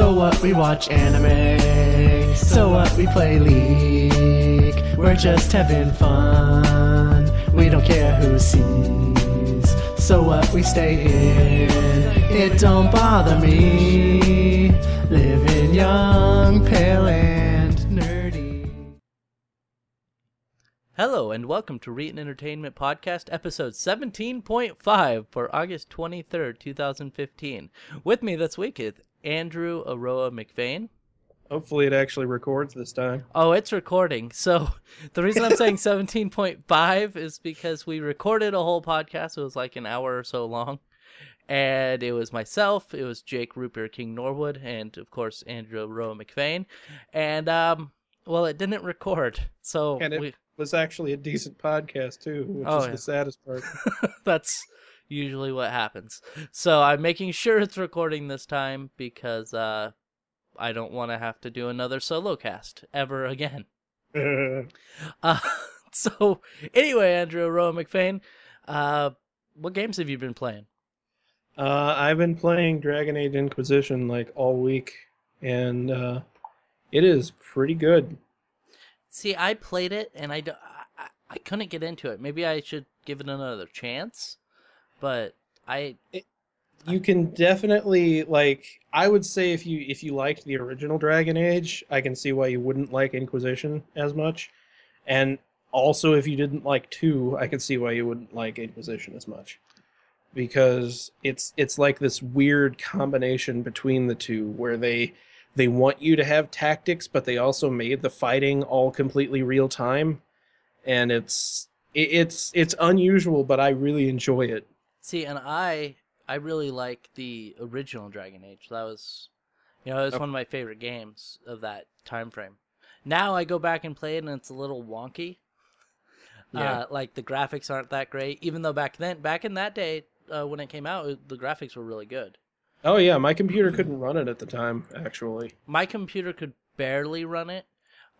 So what? We watch anime. So what? We play League. We're just having fun. We don't care who sees. So what? We stay in. It don't bother me. Living young, pale, and nerdy. Hello and welcome to Reetin Entertainment Podcast episode 17.5 for August 23rd, 2015. With me this week is Andrew Aroah McVeigh. Hopefully, it actually records this time. Oh, it's recording. So the reason I'm saying 17.5 is because we recorded a whole podcast. It was like an hour or so long. And it was myself, it was Jake Rootbeer King Norwood, and of course Andrew Aroah McVeigh. And um well it didn't record. So And it we was actually a decent podcast too, which Oh, is yeah. the saddest part. That's usually what happens. So I'm making sure it's recording this time because uh, I don't want to have to do another solo cast ever again. Uh, so anyway, Andrew Roa McFain, uh, what games have you been playing? uh, I've been playing Dragon Age Inquisition like all week, and uh, it is pretty good. See, I played it and i i couldn't get into it. Maybe I should give it another chance, but I You can definitely like. I would say if you if you liked the original Dragon Age, I can see why you wouldn't like Inquisition as much, and also if you didn't like two, I can see why you wouldn't like Inquisition as much, because it's it's like this weird combination between the two where they they want you to have tactics, but they also made the fighting all completely real time, and it's it's it's unusual, but I really enjoy it. See, and I I really like the original Dragon Age. That was, you know, it was Oh. one of my favorite games of that time frame. Now I go back and play it, and it's a little wonky. Yeah. Uh, like the graphics aren't that great, even though back then, back in that day, uh, when it came out, it- the graphics were really good. Oh yeah, my computer couldn't run it at the time. Actually, My computer could barely run it.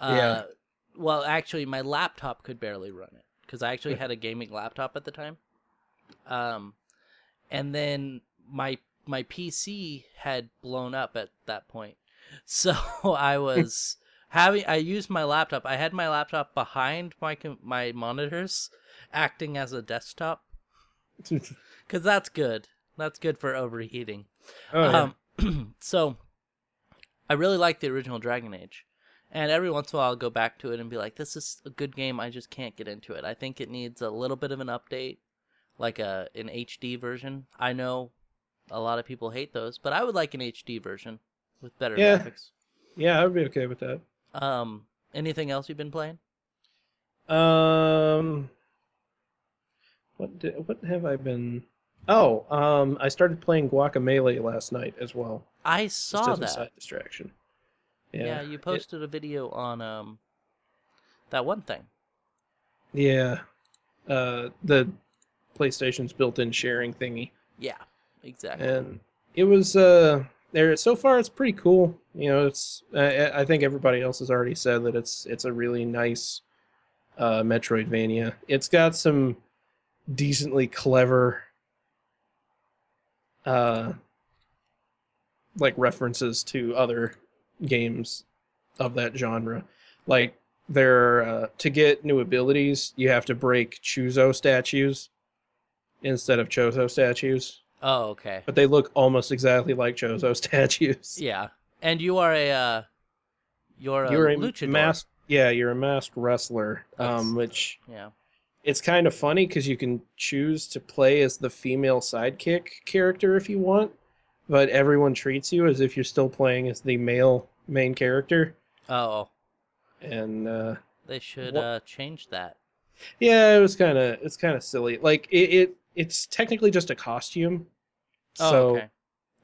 Uh, Yeah. Well, actually, my laptop could barely run it because I actually had a gaming laptop at the time. Um, and then my my PC had blown up at that point, so I was having I used my laptop. I had my laptop behind my my monitors, acting as a desktop because that's good. That's good for overheating. oh, yeah. Um, so I really like the original Dragon Age, and every once in a while I'll go back to it and be like, "This is a good game. I just can't get into it. I think it needs a little bit of an update, like a an HD version. I know a lot of people hate those, but I would like an HD version with better Yeah. graphics. yeah, I'd be okay with that. Um, anything else you've been playing? Um, what did, what have I been? Oh, um, I started playing Guacamelee last night as well. I Just saw a that. side distraction. Yeah, Yeah, you it- posted a video on um that one thing. yeah, uh, the PlayStation's built-in sharing thingy. Yeah, exactly. and it was uh there so far it's pretty cool you know it's I, I think everybody else has already said that it's it's a really nice uh metroidvania it's got some decently clever uh like references to other games of that genre like there uh, to get new abilities you have to break Choozo statues instead of chozo statues oh, okay. but they look almost exactly like Chozo statues. Yeah, and you are a uh, you're a you're a luchador. masked, yeah, you're a masked wrestler. That's- Um, which Yeah. it's kind of funny because you can choose to play as the female sidekick character if you want, but everyone treats you as if you're still playing as the male main character. Oh, And uh, they should What- uh change that. yeah, it was kind of it's kind of silly. Like it, it it's technically just a costume. Oh, so okay.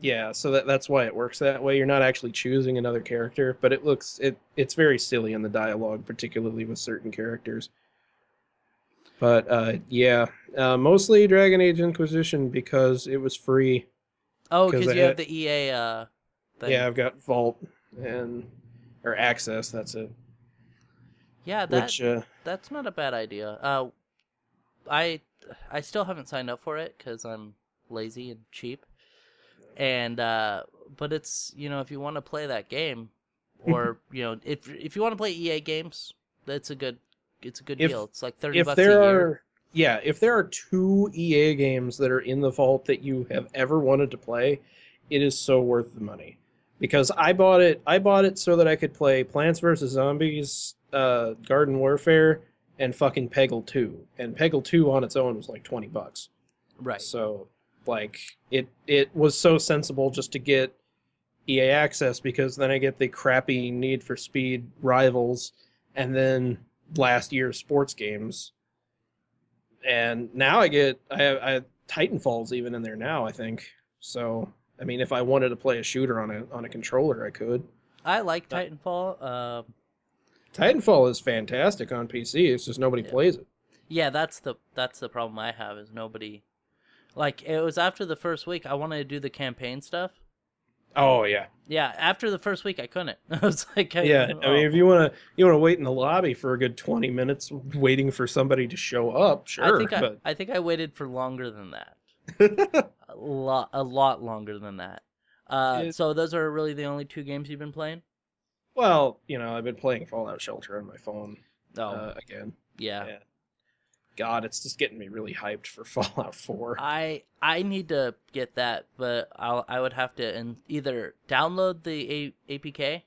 Yeah, so that that's why it works that way. You're not actually choosing another character, but it looks it it's very silly in the dialogue, particularly with certain characters. But uh, yeah, uh, mostly Dragon Age Inquisition because it was free. Oh, because you have the EA uh thing. Yeah, I've got Vault and or Access. That's it. Yeah, that Which uh, that's not a bad idea. Uh, I I still haven't signed up for it because I'm lazy and cheap. And uh, but it's you know if you want to play that game, or you know if if you want to play EA games, that's a good it's a good If- deal. It's like thirty if bucks a year. are yeah if there are two ea games that are in the vault that you have ever wanted to play it is so worth the money because i bought it i bought it so that i could play plants vs zombies uh, garden warfare and fucking peggle 2 and peggle 2 on its own was like 20 bucks Right. so like it it was so sensible just to get ea access because then i get the crappy need for speed rivals and then last year's sports games and now i get i have, I have titanfall's even in there now i think so i mean if i wanted to play a shooter on a on a controller i could I like Uh, Titanfall. Um titanfall is fantastic on pc it's just nobody Yeah. plays it yeah, that's the that's the problem I have is nobody. Like it was after the first week, I wanted to do the campaign stuff. oh yeah Yeah, after the first week, I couldn't. I was like, I, yeah i oh. mean if you want to you want to wait in the lobby for a good 20 minutes waiting for somebody to show up sure I think I, I think I waited for longer than that. A lot, a lot longer than that. Uh, It- so those are really the only two games you've been playing. Well you know i've been playing fallout shelter on my phone Oh, uh, again yeah. yeah. god it's just getting me really hyped for fallout 4 I I need to get that, but I'll I would have to in, either download the A- APK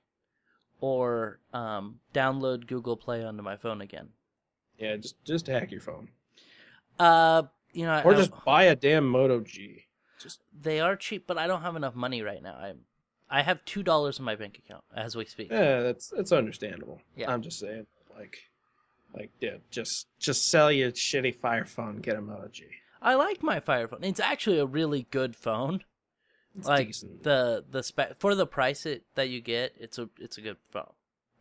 or um, download Google Play onto my phone again. yeah just just hack your phone Uh, you know, or I- just buy a damn moto g just they are cheap, but I don't have enough money right now. I I have two dollars in my bank account as we speak. Yeah, that's that's understandable. Yeah. I'm just saying, like, like, yeah, just just sell your shitty Fire phone, get G. I like my Fire phone. It's actually a really good phone. It's like decent. the the spec for the price it that you get, it's a it's a good phone.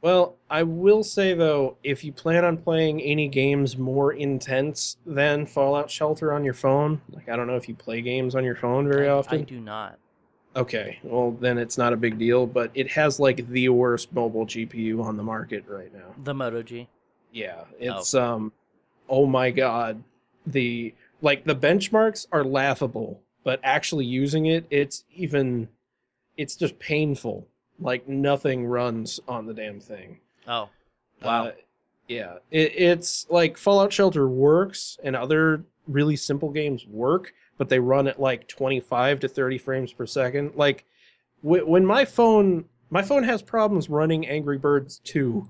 Well, I will say though, if you plan on playing any games more intense than Fallout Shelter on your phone, like I don't know if you play games on your phone very I, often. I do not. Okay, well then it's not a big deal, but it has like the worst mobile GPU on the market right now. The Moto G. Yeah, it's um oh my god. The like the benchmarks are laughable, but actually using it it's even it's just painful. Like nothing runs on the damn thing. Oh, wow. Uh, yeah, it, it's like Fallout Shelter works and other really simple games work, but they run at like 25 to 30 frames per second. Like wh- when my phone my phone has problems running Angry Birds 2.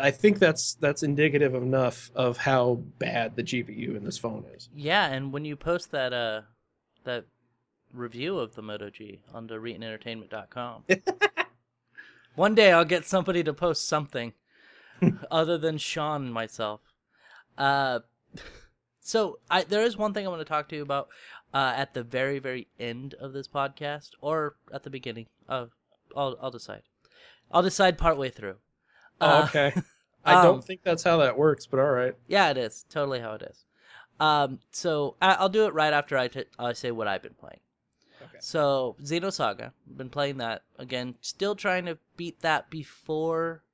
I think that's that's indicative enough of how bad the GPU in this phone is. Yeah, and when you post that uh that review of the Moto G onto ReetinEntertainment.com, one day I'll get somebody to post something other than Sean and myself. Uh, so I there is one thing I want to talk to you about uh, at the very very end of this podcast or at the beginning. Uh, I'll I'll decide. I'll decide partway through. Oh, Uh, okay. I um, don't think that's how that works, but all right. Yeah, it is totally how it is. Um, so I, I'll do it right after I t- I say what I've been playing. Okay. So Xenosaga, been playing that again. Still trying to beat that before.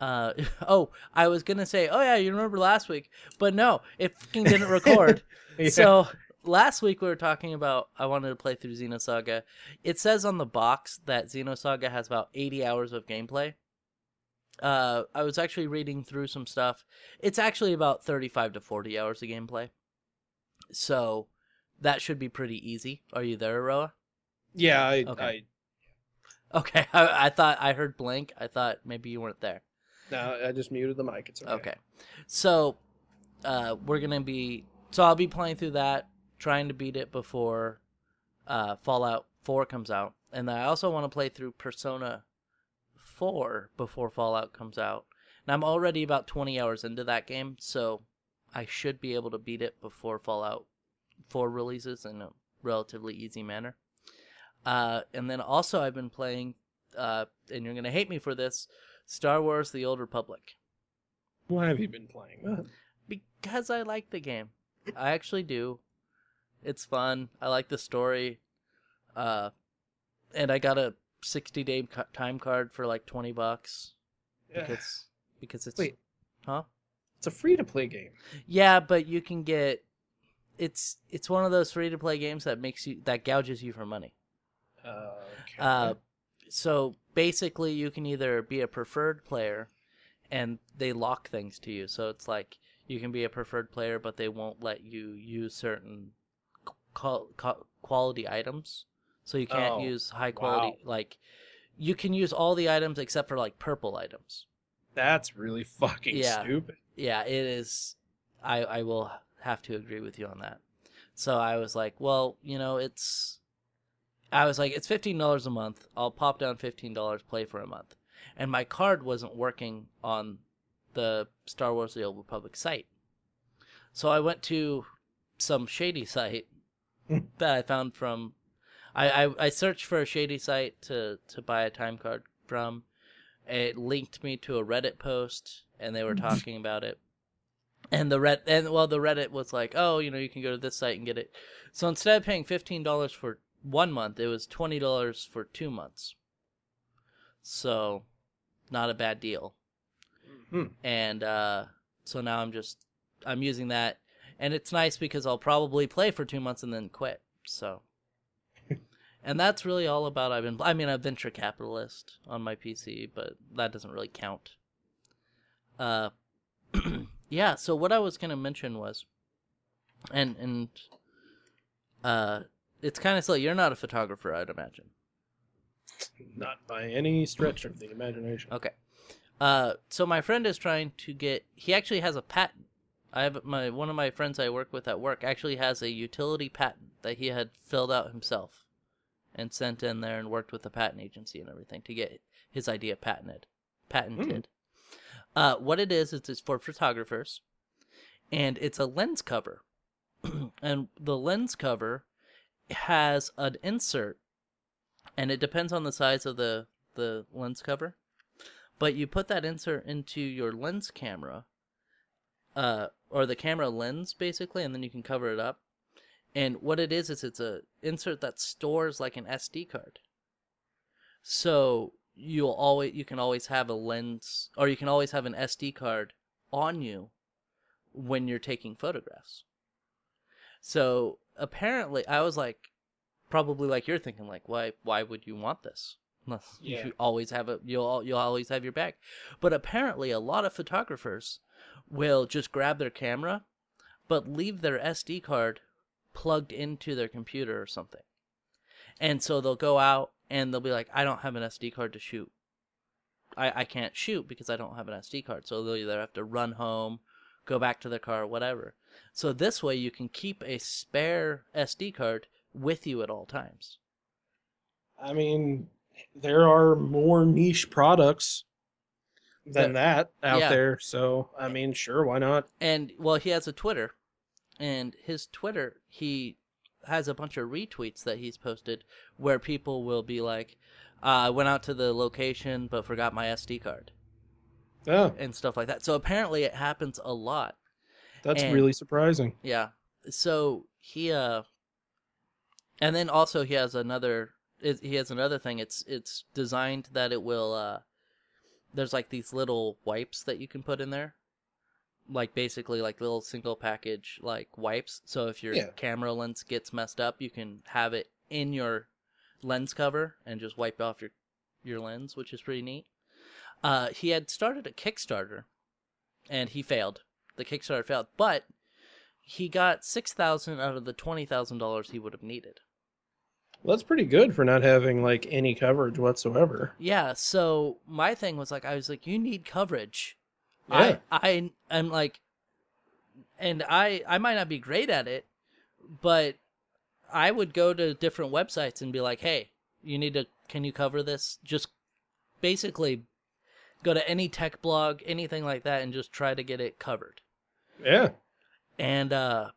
Uh, oh, I was gonna say, oh yeah, you remember last week, but no, it fucking didn't record. Yeah. So last week we were talking about I wanted to play through Xenosaga. It says on the box that Xenosaga has about 80 hours of gameplay. Uh, I was actually reading through some stuff. It's actually about 35 to 40 hours of gameplay. So that should be pretty easy. Are you there, Roa? yeah, I, Okay. Okay, I, I thought I heard blank. I thought maybe you weren't there. No, I just muted the mic. It's okay. Okay. So, uh, we're gonna be. So I'll be playing through that, trying to beat it before uh, Fallout 4 comes out, and I also want to play through Persona 4 before Fallout comes out. And I'm already about 20 hours into that game, so I should be able to beat it before Fallout 4 releases in a relatively easy manner. Uh, and then also I've been playing, uh, and you're gonna hate me for this, Star Wars: The Old Republic. Why have you been playing that? because I like the game. I actually do. It's fun. I like the story. Uh, and I got a 60 day time card for like 20 bucks because because it's Wait. huh? It's a free to play game. Yeah, but you can get it's it's one of those free to play games that makes you that gouges you for money. Uh, Uh, so basically, you can either be a preferred player, and they lock things to you. So it's like you can be a preferred player, but they won't let you use certain qual- qual- quality items. So you can't Oh, use high quality. Like you can use all the items except for like purple items. That's really fucking Yeah. stupid. Yeah, it is. I I will have to agree with you on that. So I was like, well, you know, it's. I was like, it's fifteen dollars a month. I'll pop down fifteen dollars, play for a month, and my card wasn't working on the Star Wars: The Old Republic site. So I went to some shady site that I found from. I, I, I searched for a shady site to, to buy a time card from. It linked me to a Reddit post, and they were talking about it. And the red and well, the Reddit was like, oh, you know, you can go to this site and get it. So instead of paying fifteen dollars for one month, it was twenty dollars for two months. So, not a bad deal. Hmm. And uh, so now I'm just I'm using that, and it's nice because I'll probably play for two months and then quit. So, and that's really all about. I've been. I mean, AdVenture Capitalist on my PC, but that doesn't really count. Uh, yeah. So what I was gonna mention was, and and uh, it's kind of silly. You're not a photographer, I'd imagine. Not by any stretch of the imagination. Okay. Uh, so my friend is trying to get. He actually has a patent. I have my one of my friends I work with at work actually has a utility patent that he had filled out himself, and sent in there and worked with the patent agency and everything to get his idea patented. Patented. Uh, what it is is it's for photographers, and it's a lens cover, and the lens cover has an insert, and it depends on the size of the the lens cover but you put that insert into your lens camera uh or the camera lens basically and then you can cover it up. And what it is is it's a insert that stores like an SD card. So you'll always you can always have a lens or you can always have an SD card on you when you're taking photographs. So apparently I was like probably like you're thinking like why why would you want this Yeah. you always have a you'll you'll always have your back. But apparently, a lot of photographers will just grab their camera, but leave their SD card plugged into their computer or something. And so they'll go out and they'll be like, "I don't have an SD card to shoot. I I can't shoot because I don't have an SD card." So they'll either have to run home, go back to their car, whatever. So this way, you can keep a spare SD card with you at all times. I mean, there are more niche products than that out Yeah. there. So, I mean, sure, why not? And well, he has a Twitter, and his Twitter he has a bunch of retweets that he's posted where people will be like, uh, "I went out to the location but forgot my SD card" Yeah, and stuff like that. So apparently, it happens a lot. That's And- really surprising. Yeah. So he uh, and then also he has another. He has another thing. It's it's designed that it will. uh There's like these little wipes that you can put in there, like basically like little single package like wipes. So if your Yeah. camera lens gets messed up, you can have it in your lens cover and just wipe off your your lens, which is pretty neat. Uh, he had started a Kickstarter, and he failed. The Kickstarter failed, but he got six thousand out of the twenty thousand dollars he would have needed. Well, that's pretty good for not having like any coverage whatsoever. Yeah, so my thing was like I was like, you need coverage. Yeah. I I am like and I I might not be great at it, but I would go to different websites and be like, "Hey, you need to can you cover this?" Just basically go to any tech blog, anything like that and just try to get it covered. Yeah. And uh,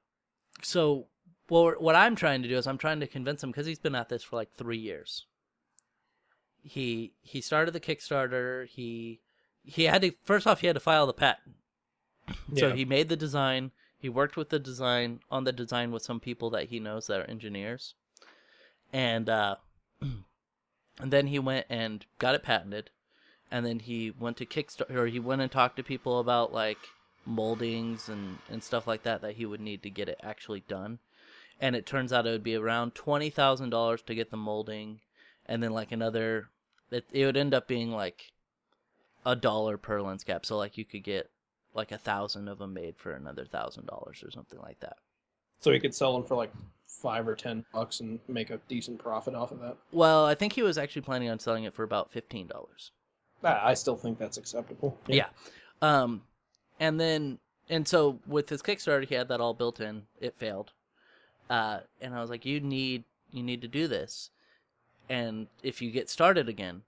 so, what what I'm trying to do is I'm trying to convince him because he's been at this for like three years. He he started the Kickstarter. He he had to first off he had to file the patent. So Yeah. he made the design. He worked with the design on the design with some people that he knows that are engineers, and uh, and then he went and got it patented, and then he went to Kickstarter or he went and talked to people about like moldings and and stuff like that that he would need to get it actually done, and it turns out it would be around twenty thousand dollars to get the molding, and then like another. It it would end up being like a dollar per lens cap. So like you could get like a thousand of them made for another thousand dollars or something like that. So he could sell them for like five or ten bucks and make a decent profit off of that. Well, I think he was actually planning on selling it for about fifteen dollars. I still think that's acceptable. Yeah. Um, and then and so with his Kickstarter, he had that all built in. It failed. Uh, and I was like, you need you need to do this, and if you get started again,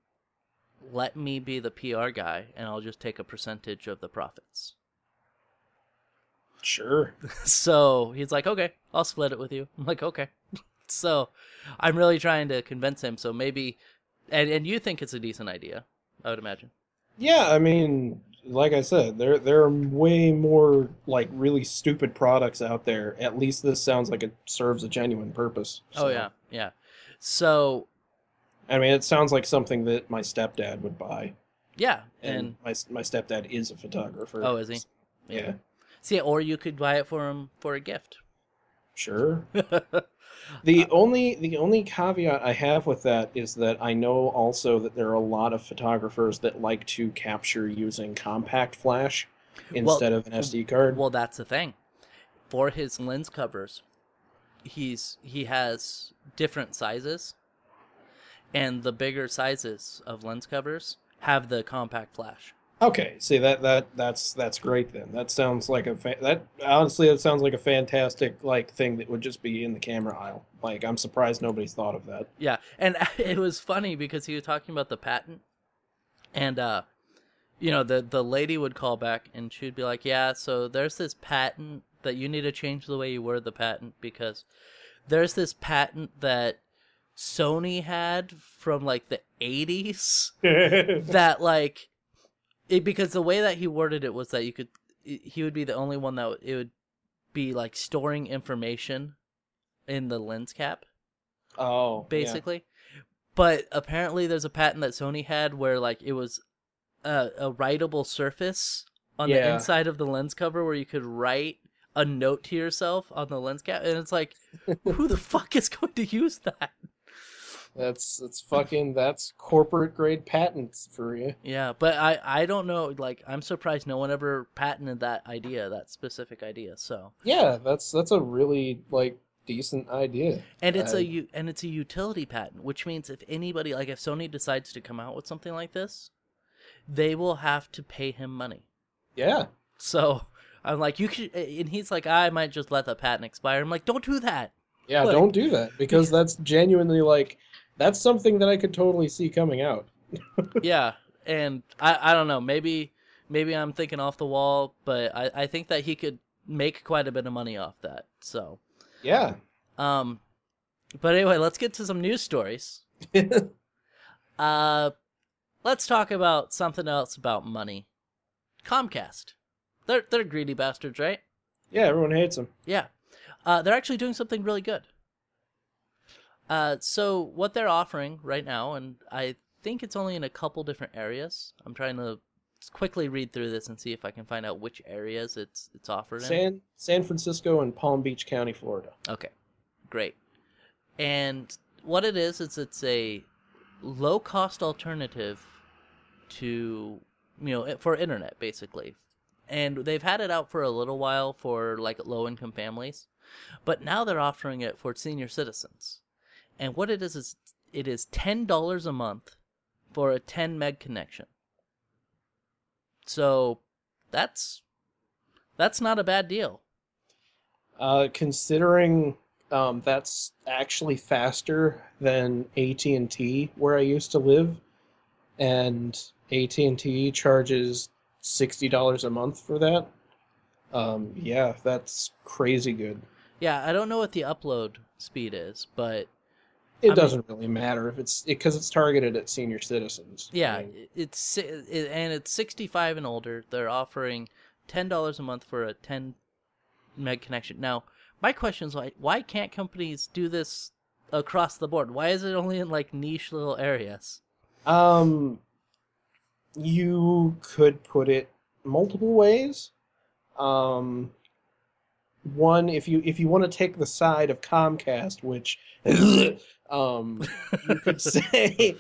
let me be the PR guy, and I'll just take a percentage of the profits. Sure. so he's like, okay, I'll split it with you. I'm like, okay. so I'm really trying to convince him. So maybe, and and you think it's a decent idea, I would imagine. Yeah, I mean, like I said, there there are way more like really stupid products out there. At least this sounds like it serves a genuine purpose. Oh yeah, yeah. So I mean, it sounds like something that my stepdad would buy, yeah, and, and my my stepdad is a photographer. oh, is he? Yeah, See, or you could buy it for him for a gift. Sure. The uh, only the only caveat I have with that is that I know also that there are a lot of photographers that like to capture using compact flash instead of an SD card. Well, that's the thing. For his lens covers, he's he has different sizes, and the bigger sizes of lens covers have the compact flash. Okay, see that that that's that's great then. That sounds like a fa- that honestly that sounds like a fantastic like thing that would just be in the camera aisle. Like I'm surprised nobody's thought of that. Yeah, and it was funny because he was talking about the patent, and uh, you know the the lady would call back and she'd be like, "Yeah, so there's this patent that you need to change the way you word the patent because there's this patent that Sony had from like the 80s that like it because the way that he worded it was that you could he would be the only one that it would be like storing information in the lens cap oh, yeah. basically. But apparently, there's a patent that Sony had where like it was a, a writable surface on the inside of the lens cover where you could write a note to yourself on the lens cap, and it's like, who the fuck is going to use that? That's that's fucking that's corporate grade patents for you. Yeah, but I I don't know. Like, I'm surprised no one ever patented that idea, that specific idea. So, Yeah, that's that's a really like decent idea. and it's I- a and it's a utility patent, which means if anybody like if Sony decides to come out with something like this, they will have to pay him money. Yeah. So I'm like, you could, and he's like, I might just let the patent expire. I'm like, don't do that. Yeah, don't do that because that's genuinely like that's something that I could totally see coming out. yeah, and I, I don't know, maybe, maybe I'm thinking off the wall, but I, I think that he could make quite a bit of money off that. So, Yeah. um, but anyway, let's get to some news stories. Uh, let's talk about something else about money. Comcast, they're they're greedy bastards, right? yeah, everyone hates them. Yeah. Uh, they're actually doing something really good. Uh, so what they're offering right now, and I think it's only in a couple different areas. I'm trying to quickly read through this and see if I can find out which areas it's it's offered in. San San Francisco and Palm Beach County, Florida. Okay, great. And what it is is it's a low cost alternative to you know for internet basically. And they've had it out for a little while for like low income families, but now they're offering it for senior citizens. And what it is is it is ten dollars a month for a ten meg connection. So that's that's not a bad deal. Uh, considering um, that's actually faster than AT and T where I used to live, and AT and T charges sixty dollars a month for that. Um, yeah, that's crazy good. Yeah, I don't know what the upload speed is, but It I doesn't really matter if it's because it's targeted at senior citizens. I yeah, mean, it's it, and it's 65 and older. They're offering $10 a month for a 10 meg connection. Now, my question is why why can't companies do this across the board? Why is it only in like niche little areas? Um, you could put it multiple ways. Um, one if you if you want to take the side of Comcast, which um you could say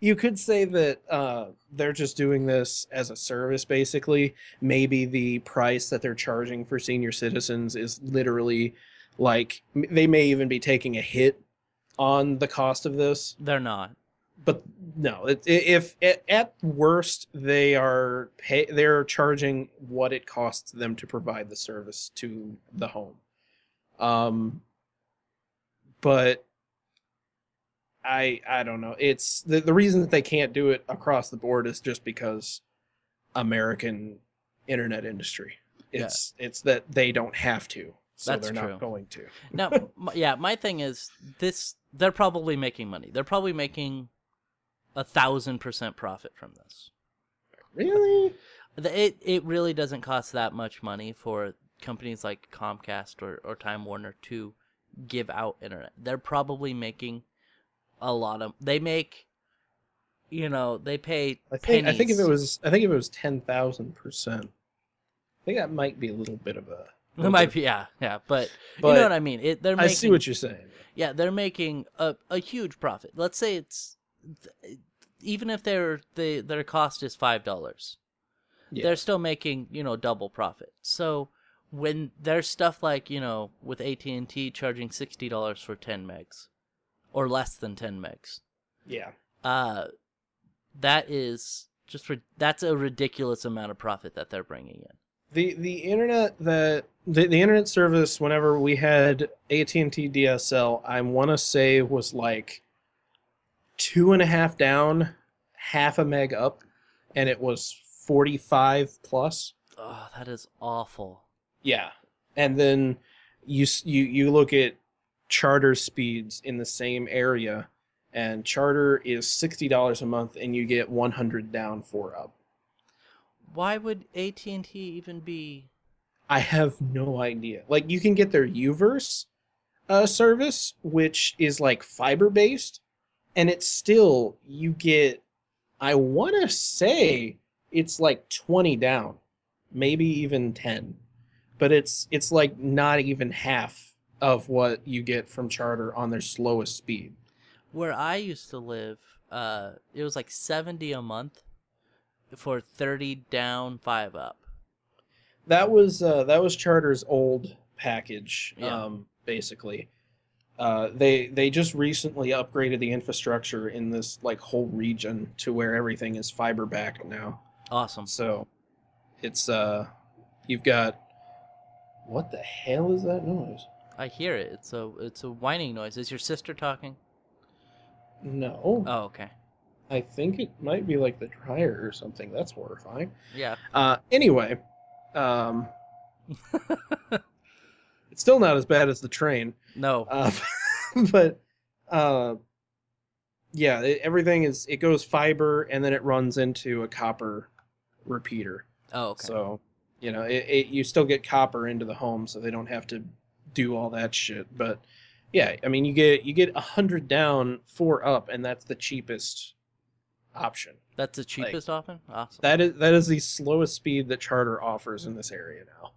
you could say that uh, they're just doing this as a service basically maybe the price that they're charging for senior citizens is literally like they may even be taking a hit on the cost of this They're not. But no it, if at, at worst they are pay they're charging what it costs them to provide the service to the home um but i i don't know it's the, the reason that they can't do it across the board is just because american internet industry Yeah. it's it's that they don't have to so That's they're true. not going to Now, yeah, my thing is this: they're probably making money. They're probably making a thousand percent profit from this. really It it really doesn't cost that much money for companies like Comcast or, or Time Warner to give out internet. They're probably making a lot of. They make, you know, they pay. I think I think if it was I think if it was ten thousand percent, I think that might be a little bit of a. it might be yeah yeah, but, you know what I mean. It they're making, I see what you're saying. yeah they're making a, a huge profit let's say it's even if their they, their cost is five dollars Yeah. they're still making you know double profit so when there's stuff like you know with AT&T charging $60 for 10 megs or less than 10 megs Yeah. uh that is just for that's a ridiculous amount of profit that they're bringing in The the internet that the, the internet service whenever we had AT and T DSL, I want to say was like two and a half down, half a meg up, and it was forty five plus. oh that is awful Yeah, and then you you you look at charter speeds in the same area, and charter is sixty dollars a month, and you get one hundred down, four up. why would AT&T even be I have no idea. Like you can get their Uverse uh, service, which is like fiber based, and it's still you get. I want to say it's like twenty down, maybe even ten, but it's it's like not even half of what you get from Charter on their slowest speed. where I used to live, uh, it was like seventy a month for thirty down, five up. That was uh, that was Charter's old package, Yeah. um, basically. Uh, they they just recently upgraded the infrastructure in this like whole region to where everything is fiber backed now. Awesome. So it's uh, you've got what the hell is that noise? I hear it. It's a it's a whining noise. Is your sister talking? No, Oh, okay. I think it might be like the dryer or something. That's horrifying. Yeah. Uh, anyway, um, it's still not as bad as the train. No. Uh, but uh, yeah, it, everything is it goes fiber and then it runs into a copper repeater. oh, okay. So you know, it, it you still get copper into the home, so they don't have to do all that shit. But yeah, I mean, you get you get a hundred down, four up, and that's the cheapest option. That's the cheapest option. Awesome. That is that is the slowest speed that Charter offers in this area now.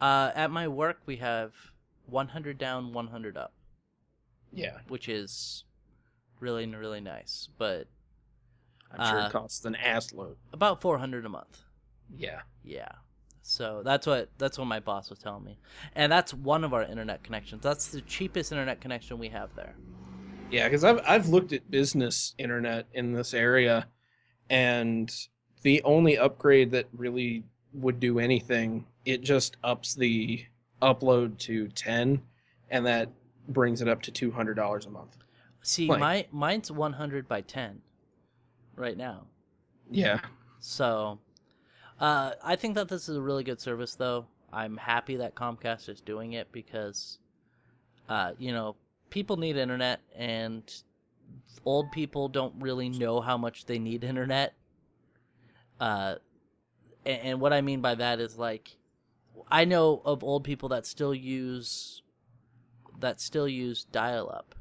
Uh, at my work, we have 100 down, 100 up, Yeah, which is really really nice. But I'm sure Uh, it costs an ass load. about 400 a month. Yeah. Yeah. So that's what that's what my boss was telling me, and that's one of our internet connections. That's the cheapest internet connection we have there. Yeah, because I've I've looked at business internet in this area, and the only upgrade that really would do anything, it just ups the upload to ten, and that brings it up to two hundred dollars a month. See, Like- my mine's 100 by 10 right now. Yeah, So, uh, I think that this is a really good service, though. I'm happy that Comcast is doing it because, uh, you know, people need internet, and old people don't really know how much they need internet. Uh, and, and what I mean by that is like, I know of old people that still use that still use dial-up,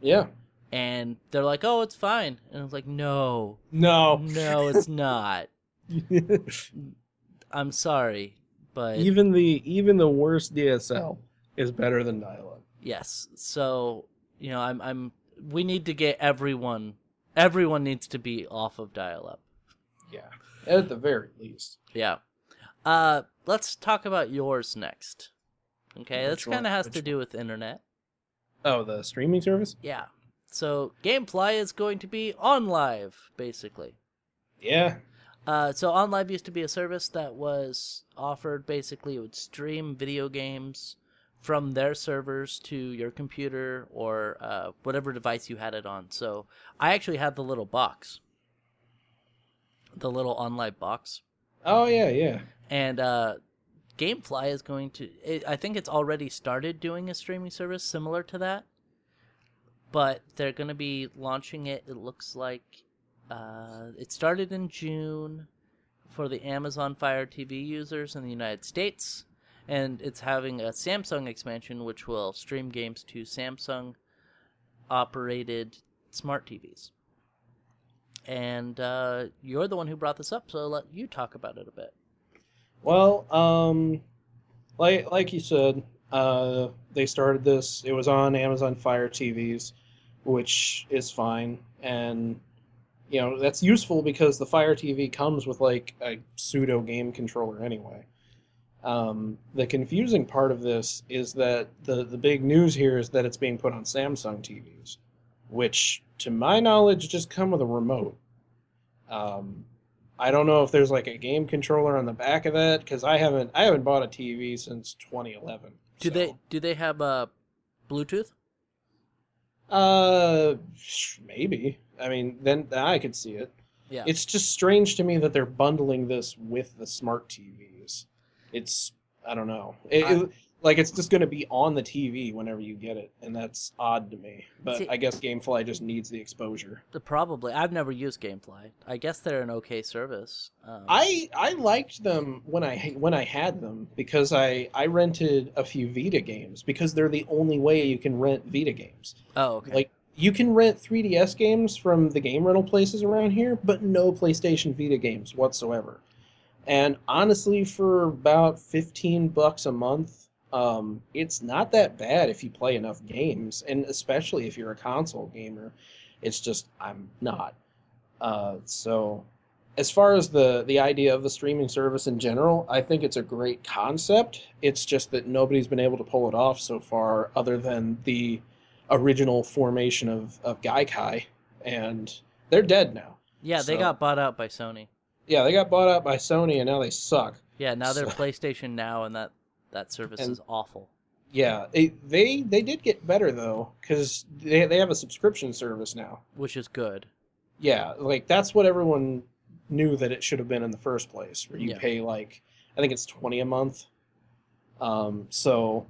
yeah. and they're like, "Oh, it's fine," and it's like, "No, No, no, it's not." I'm sorry. but Even the even the worst DSL is better than dial-up. yes. So you know, I'm I'm we need to get everyone. Everyone needs to be off of dial-up. Yeah, at the very least. Yeah. Uh, let's talk about yours next. Okay, this Which one? kind of has Which to do with internet. Oh, the streaming service? Yeah. So GameFly is going to be OnLive, basically. Yeah. Uh, so OnLive used to be a service that was offered basically it would stream video games from their servers to your computer or uh, whatever device you had it on. So I actually had the little box, the little OnLive box, Oh yeah, yeah. and uh, GameFly is going to. It, I think it's already started doing a streaming service similar to that, but they're going to be launching it. It looks like uh, it started in June for the Amazon Fire TV users in the United States, and it's having a Samsung expansion which will stream games to Samsung operated smart TVs. And uh, you're the one who brought this up, so I'll let you talk about it a bit. Well, um, like like you said, uh, they started this. It was on Amazon Fire TVs, which is fine, and you know that's useful because the Fire TV comes with like a pseudo game controller anyway. Um, the confusing part of this is that the the big news here is that it's being put on Samsung TVs, which, to my knowledge, just come with a remote. Um, I don't know if there's like a game controller on the back of that because I haven't I haven't bought a TV since 2011. Do so- they do they have uh, Bluetooth? Uh, maybe. I mean, then then I could see it. Yeah. It's just strange to me that they're bundling this with the smart TVs. It's I don't know. It, I- it- like it's just going to be on the TV whenever you get it, and that's odd to me. But See- I guess GameFly just needs the exposure. Probably. I've never used GameFly. I guess they're an okay service. Um, I I liked them when I when I had them because I I rented a few Vita games because they're the only way you can rent Vita games. oh, okay. Like you can rent 3DS games from the game rental places around here, but no PlayStation Vita games whatsoever. And honestly, for about 15 bucks a month, um, it's not that bad if you play enough games, and especially if you're a console gamer. It's just I'm not. Uh, so, as far as the the idea of the streaming service in general, I think it's a great concept. It's just that nobody's been able to pull it off so far, other than the original formation of of Gaikai, and they're dead now. yeah, they got bought out by Sony. Yeah, they got bought out by Sony, and now they suck. Yeah, now they're So- PlayStation Now, and that that service And- is awful. Yeah, they they, they did get better though, because they they have a subscription service now. which is good. Yeah, like that's what everyone knew that it should have been in the first place, where you Yeah. pay like I think it's twenty a month. Um, so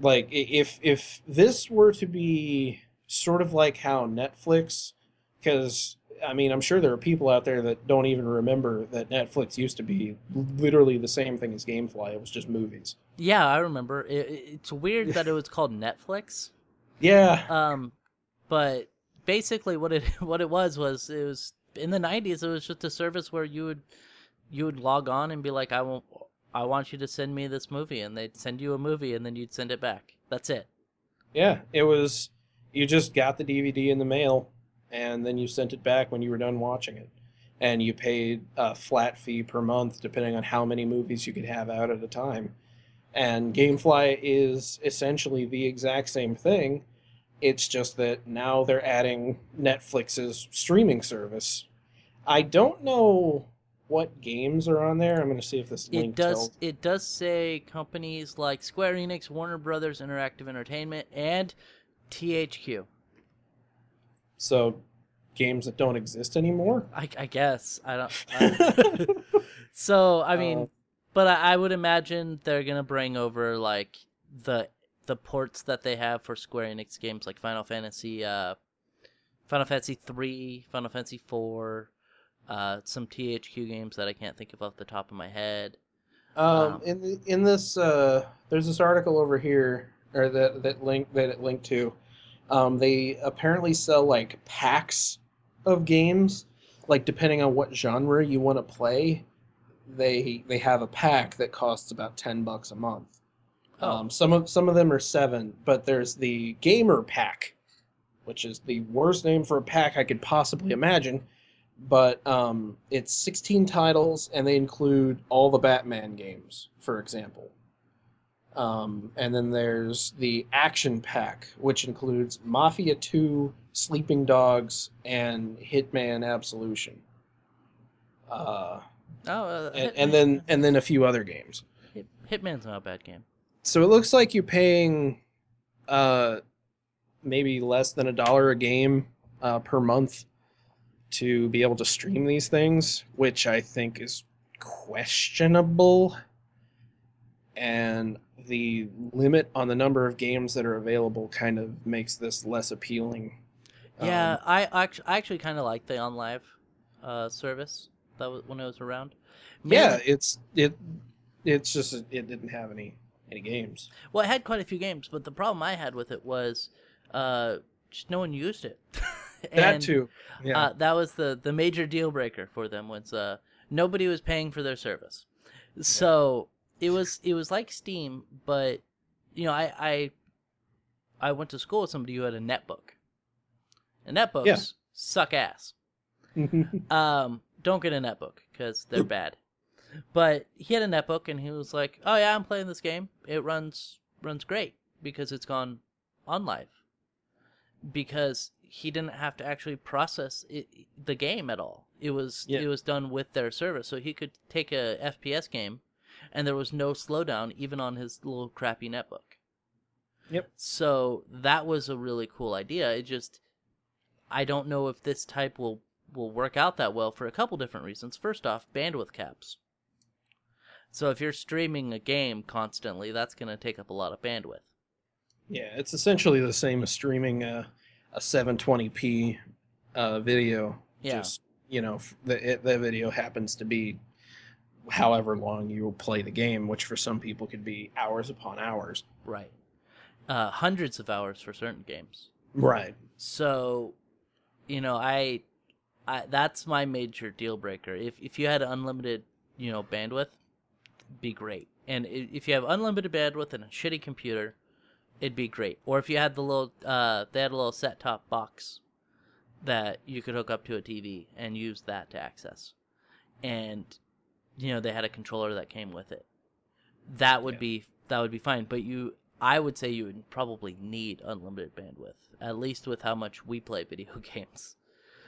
like if if this were to be sort of like how Netflix, because I mean I'm sure there are people out there that don't even remember that Netflix used to be literally the same thing as GameFly. It was just movies. Yeah, I remember. It, it- it's weird that it was called Netflix. Yeah, Um, but basically, what it what it was was it was in the '90s. It was just a service where you would you would log on and be like, I won't. I want you to send me this movie, and they'd send you a movie, and then you'd send it back. That's it. Yeah, it was. You just got the DVD in the mail, and then you sent it back when you were done watching it, and you paid a flat fee per month depending on how many movies you could have out at a time. And GameFly is essentially the exact same thing. It's just that now they're adding Netflix's streaming service. I don't know what games are on there. I'm going to see if this link It does. tells. It does say companies like Square Enix, Warner Brothers Interactive Entertainment, and THQ. So, games that don't exist anymore. I, I guess I don't. I, so I mean, Uh, but I, I would imagine they're gonna bring over like the the ports that they have for Square Enix games, like Final Fantasy, uh, Final Fantasy three, Final Fantasy four, uh, some THQ games that I can't think of off the top of my head. Um, Um, in the, in this, uh, there's this article over here, or that that link that it linked to. Um, they apparently sell like packs of games, like depending on what genre you want to play. they they have a pack that costs about ten bucks a month. Oh. Um, some of some of them are seven, but there's the gamer pack, which is the worst name for a pack I could possibly imagine. But um, it's 16 titles, and they include all the Batman games, for example. Um, and then there's the action pack, which includes Mafia 2, Sleeping Dogs, and Hitman Absolution. Uh, Oh, uh, and, and then and then a few other games. Hit- Hitman's not a bad game. So it looks like you're paying uh maybe less than a dollar a game uh, per month to be able to stream these things, which I think is questionable. And the limit on the number of games that are available kind of makes this less appealing. Yeah, Um, I actually, I actually kind of like the OnLive uh, service that was when it was around. yeah, it's it it's just it didn't have any any games. Well, it had quite a few games, but the problem I had with it was uh, just no one used it. that too. Yeah. Uh, that was the the major deal breaker for them was uh, nobody was paying for their service. So it was it was like Steam, but you know I I I went to school with somebody who had a netbook. And netbooks Yeah. suck ass. Um, don't get a netbook because they're bad. But he had a netbook and he was like, "Oh yeah, I'm playing this game. It runs runs great because it's gone on live." Because he didn't have to actually process it, the game at all. It was Yeah. it was done with their service, so he could take a FPS game, and there was no slowdown even on his little crappy netbook. Yep. So that was a really cool idea. It just I don't know if this type will will work out that well for a couple different reasons. First off, bandwidth caps. So if you're streaming a game constantly, that's going to take up a lot of bandwidth. Yeah, it's essentially the same as streaming a, a 720p uh, video. Yeah. Just you know, the it, the video happens to be however long you will play the game, which for some people could be hours upon hours. Right. Uh, hundreds of hours for certain games. Right. So, you know, I, I that's my major deal breaker. If if you had unlimited, you know, bandwidth, be great. And if you have unlimited bandwidth and a shitty computer, it'd be great. Or if you had the little, uh, they had a little set top box that you could hook up to a TV and use that to access, and you know they had a controller that came with it. That would Yeah. be that would be fine. But you, I would say you would probably need unlimited bandwidth, at least with how much we play video games.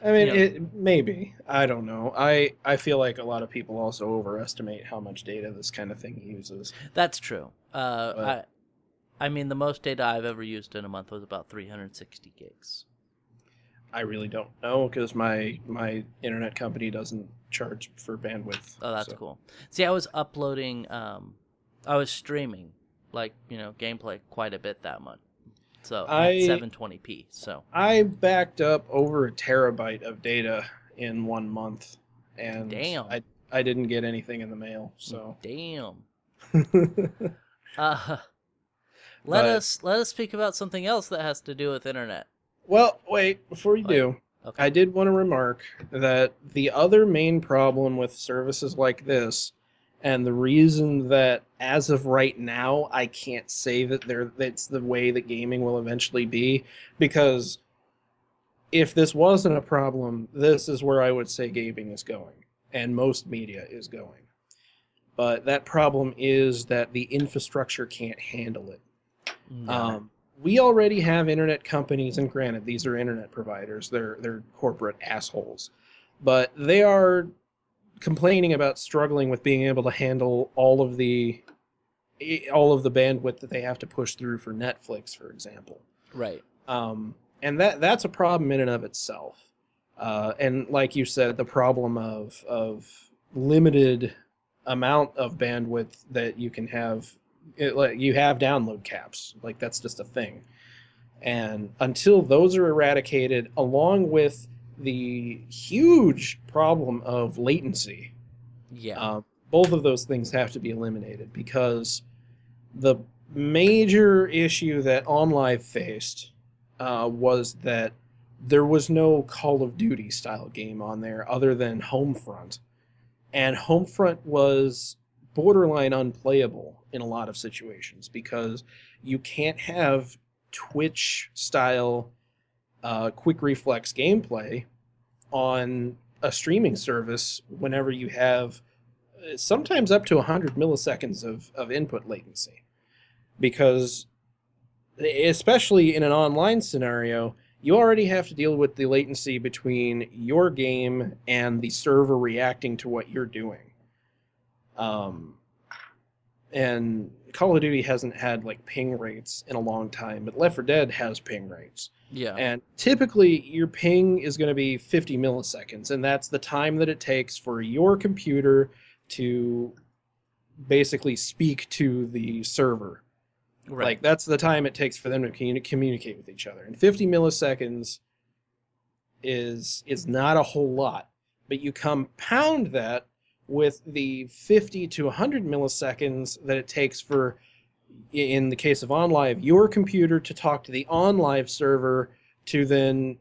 I mean, Yeah. it maybe I don't know. I I feel like a lot of people also overestimate how much data this kind of thing uses. That's true. Uh, But- I, I mean, the most data I've ever used in a month was about 360 gigs. I really don't know because my my internet company doesn't charge for bandwidth. Oh, that's so- cool. See, I was uploading, um, I was streaming, like you know, gameplay quite a bit that month. So I- at 720p. So I backed up over a terabyte of data in one month, and Damn. I I didn't get anything in the mail. So damn. Uh, let But- us let us speak about something else that has to do with internet. Well, wait before you do. Okay. I did want to remark that the other main problem with services like this, and the reason that as of right now I can't say that there that's the way that gaming will eventually be, because if this wasn't a problem, this is where I would say gaming is going, and most media is going. But that problem is that the infrastructure can't handle it. No. Um, we already have internet companies, and granted, these are internet providers. They're they're corporate assholes, but they are complaining about struggling with being able to handle all of the eh, all of the bandwidth that they have to push through for Netflix, for example. right. Um, and that that's a problem in and of itself. Uh, and like you said, the problem of of limited amount of bandwidth that you can have, it, like you have download caps. Like that's just a thing. And until those are eradicated, along with the huge problem of latency, Yeah. um, both of those things have to be eliminated because the major issue that OnLive faced uh, was that there was no Call of Duty style game on there other than Homefront. and Homefront was borderline unplayable in a lot of situations because you can't have Twitch style uh, quick reflex gameplay on a streaming service whenever you have uh, sometimes up to 100 milliseconds of, of input latency. Because especially in an online scenario you already have to deal with the latency between your game and the server reacting to what you're doing um, and Call of Duty hasn't had like ping rates in a long time, but Left 4 Dead has ping rates. Yeah. And typically your ping is going to be 50 milliseconds, and that's the time that it takes for your computer to basically speak to the server. right. Like that's the time it takes for them to communi- communicate with each other. And 50 milliseconds is is not a whole lot, but you compound that with the 50 to 100 milliseconds that it takes for in the case of OnLive your computer to talk to the OnLive server to then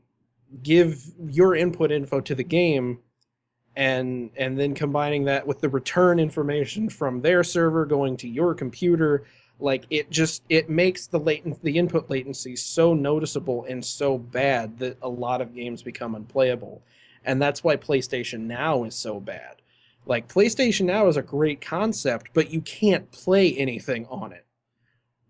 give your input info to the game and and then combining that with the return information from their server going to your computer like it just it makes the latent the input latency so noticeable and so bad that a lot of games become unplayable. And that's why PlayStation Now is so bad like PlayStation Now is a great concept but you can't play anything on it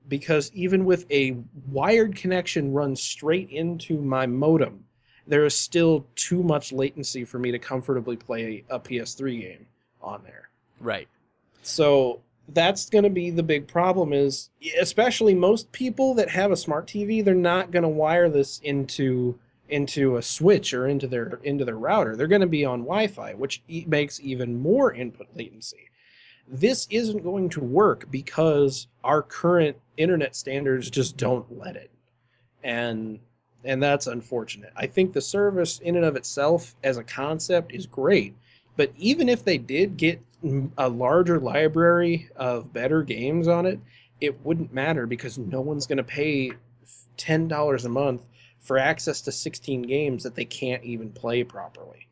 because even with a wired connection run straight into my modem there is still too much latency for me to comfortably play a PS3 game on there. right. So that's going to be the big problem is especially most people that have a smart TV, they're not going to wire this into into a switch or into their into their router. They're going to be on Wi-Fi, which e- makes even more input latency. This isn't going to work because our current internet standards just don't let it. And and that's unfortunate. I think the service in and of itself as a concept is great, but even if they did get a larger library of better games on it, it wouldn't matter because no one's going to pay ten dollars a month for access to 16 games that they can't even play properly.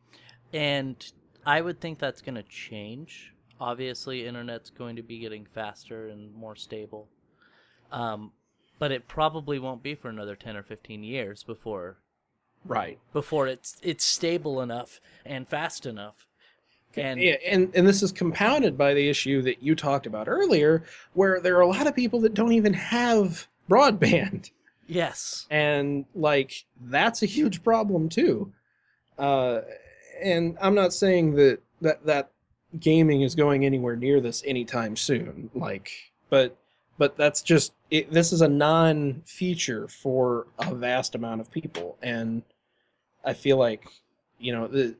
And I would think that's going to change. Obviously, internet's going to be getting faster and more stable. Um, but it probably won't be for another 10 or 15 years before Right. before it's it's stable enough and fast enough. And Yeah, and and this is compounded by the issue that you talked about earlier, where there are a lot of people that don't even have broadband. Yes, and like that's a huge problem too. Uh and i'm not saying that that that gaming is going anywhere near this anytime soon like but but that's just it, this is a non feature for a vast amount of people. And i feel like you know the,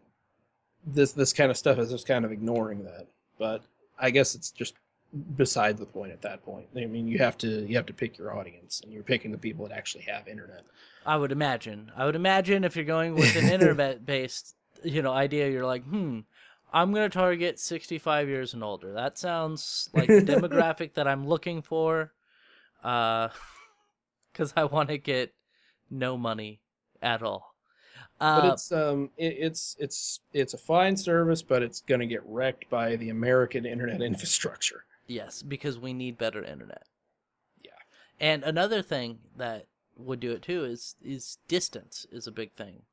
this this kind of stuff is just kind of ignoring that. But i guess it's just beside the point at that point i mean you have to you have to pick your audience and you're picking the people that actually have internet I would imagine. I would imagine if you're going with an internet based, you know, idea, you're like, hmm, I'm gonna target 65 years and older. That sounds like the demographic that I'm looking for, uh, because I want to get no money at all. but Uh, it's um it, it's it's it's a fine service but it's going to get wrecked by the american internet infrastructure Yes, because we need better internet. Yeah. And another thing that would do it too is is distance is a big thing.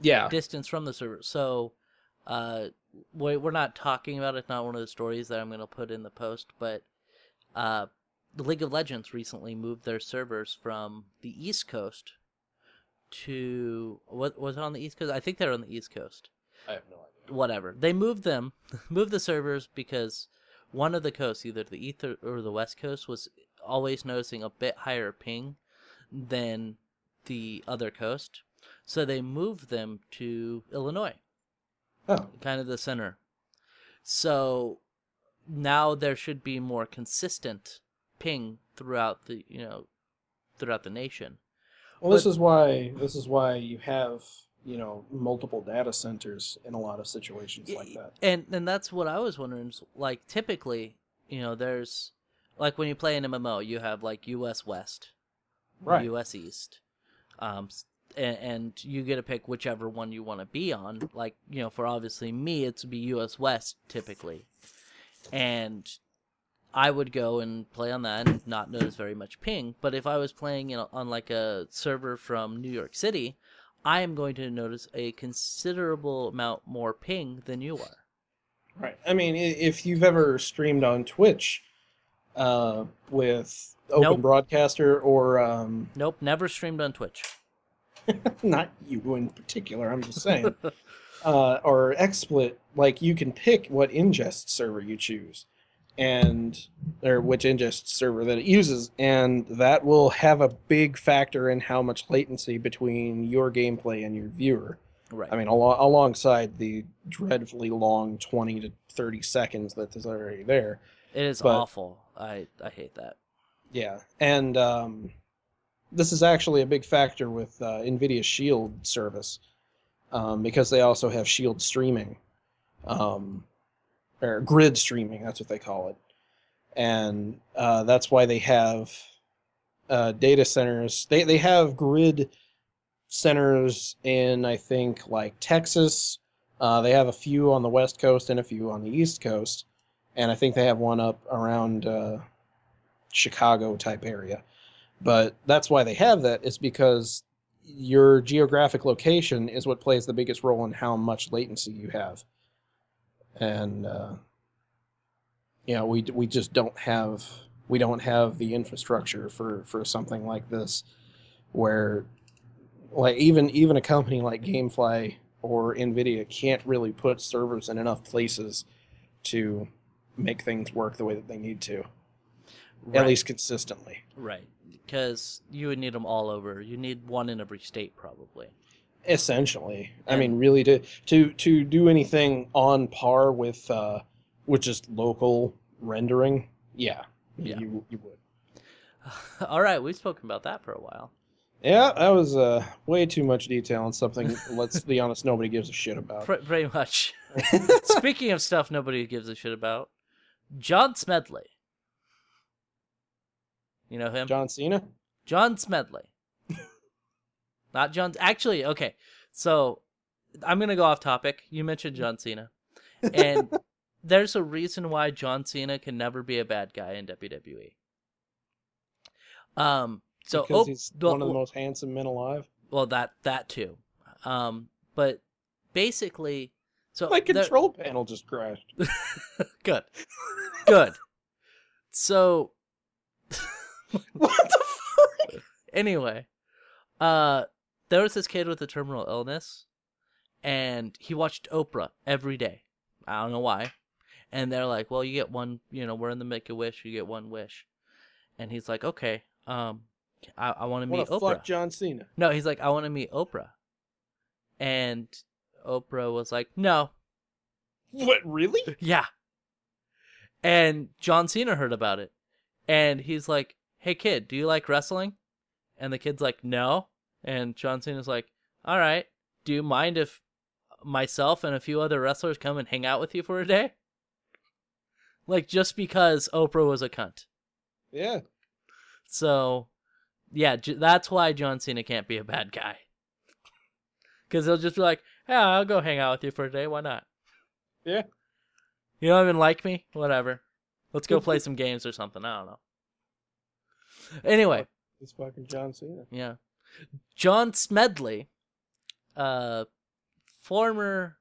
yeah Distance from the server. So, uh, we we're not talking about it. Not one of the stories that I'm going to put in the post, but uh, the League of Legends recently moved their servers from the East Coast to what was it on the East Coast? I think they're on the East Coast i have no idea whatever. They moved them, moved the servers because one of the coasts, either the East or- the West Coast, was always noticing a bit higher ping than the other coast. So they moved them to Illinois, oh kind of the center. So now there should be more consistent ping throughout the you know throughout the nation. well this is why this is why you have you know multiple data centers in a lot of situations like that And and that's what I was wondering. is, Like typically, you know, there's like when you play an MMO, you have like U.S. West, right U.S. East, um, and, and you get to pick whichever one you want to be on. Like you know, for obviously me, it's be U.S. West typically, and I would go and play on that and not notice very much ping. But if I was playing you know, on like a server from New York City, I am going to notice a considerable amount more ping than you are. Right. I mean, if you've ever streamed on Twitch uh, with Open Nope. Broadcaster or um, Nope, never streamed on Twitch. not you in particular, I'm just saying, uh, or XSplit, like you can pick what ingest server you choose and or which ingest server that it uses and that will have a big factor in how much latency between your gameplay and your viewer Right. I mean, al- alongside the dreadfully long 20 to 30 seconds that is already there. it is but- awful. I I hate that. Yeah. And um, this is actually a big factor with uh, NVIDIA Shield service um, because they also have Shield streaming, um, or grid streaming, that's what they call it. And uh, that's why they have uh, data centers. They, they have grid centers in, I think, like Texas. Uh, they have a few on the West Coast and a few on the East Coast. And I think they have one up around. Uh, Chicago type area. But that's why they have that is because your geographic location is what plays the biggest role in how much latency you have. And uh, you know, we we just don't have we don't have the infrastructure for for something like this where like even even a company like Gamefly or Nvidia can't really put servers in enough places to make things work the way that they need to Right. at least consistently. Right. Because you would need them all over. You need one in every state, probably. Essentially, I mean, really to to to do anything on par with uh, with just local rendering, yeah, Yeah. you you would. all right, we've spoken about that for a while. Yeah, that was uh, way too much detail on something. let's be honest, nobody gives a shit about. Pre- pretty much. Speaking of stuff nobody gives a shit about, John Smedley. You know him? John Cena. John Smedley. Not John. Actually, okay. So I'm going to go off topic. You mentioned John Cena. And there's a reason why John Cena can never be a bad guy in WWE. Um, so, because oh, he's well- one of the most handsome men alive. well, that, that too. Um, but basically, so My there- control panel just crashed. good, good. So what the fuck? anyway, uh, there was this kid with a terminal illness, and he watched Oprah every day. I don't know why. And they're like, "Well, you get one. You know, we're in the Make a Wish. You get one wish." And he's like, "Okay, um, I, I want to meet Oprah." fuck, John Cena? No, he's like, "I want to meet Oprah." And Oprah was like, "No, What really? yeah." And John Cena heard about it. And he's like, Hey kid, do you like wrestling? And the kid's like, No. And John Cena's like, All right. Do you mind if myself and a few other wrestlers come and hang out with you for a day? Like, just because Oprah was a cunt. Yeah. So, yeah, j- that's why John Cena can't be a bad guy. Because he'll just be like, Yeah, I'll go hang out with you for a day. Why not? Yeah. You don't even like me? Whatever. Let's go play some games or something. I don't know. Anyway, It's fucking John Cena. yeah. John Smedley, uh, former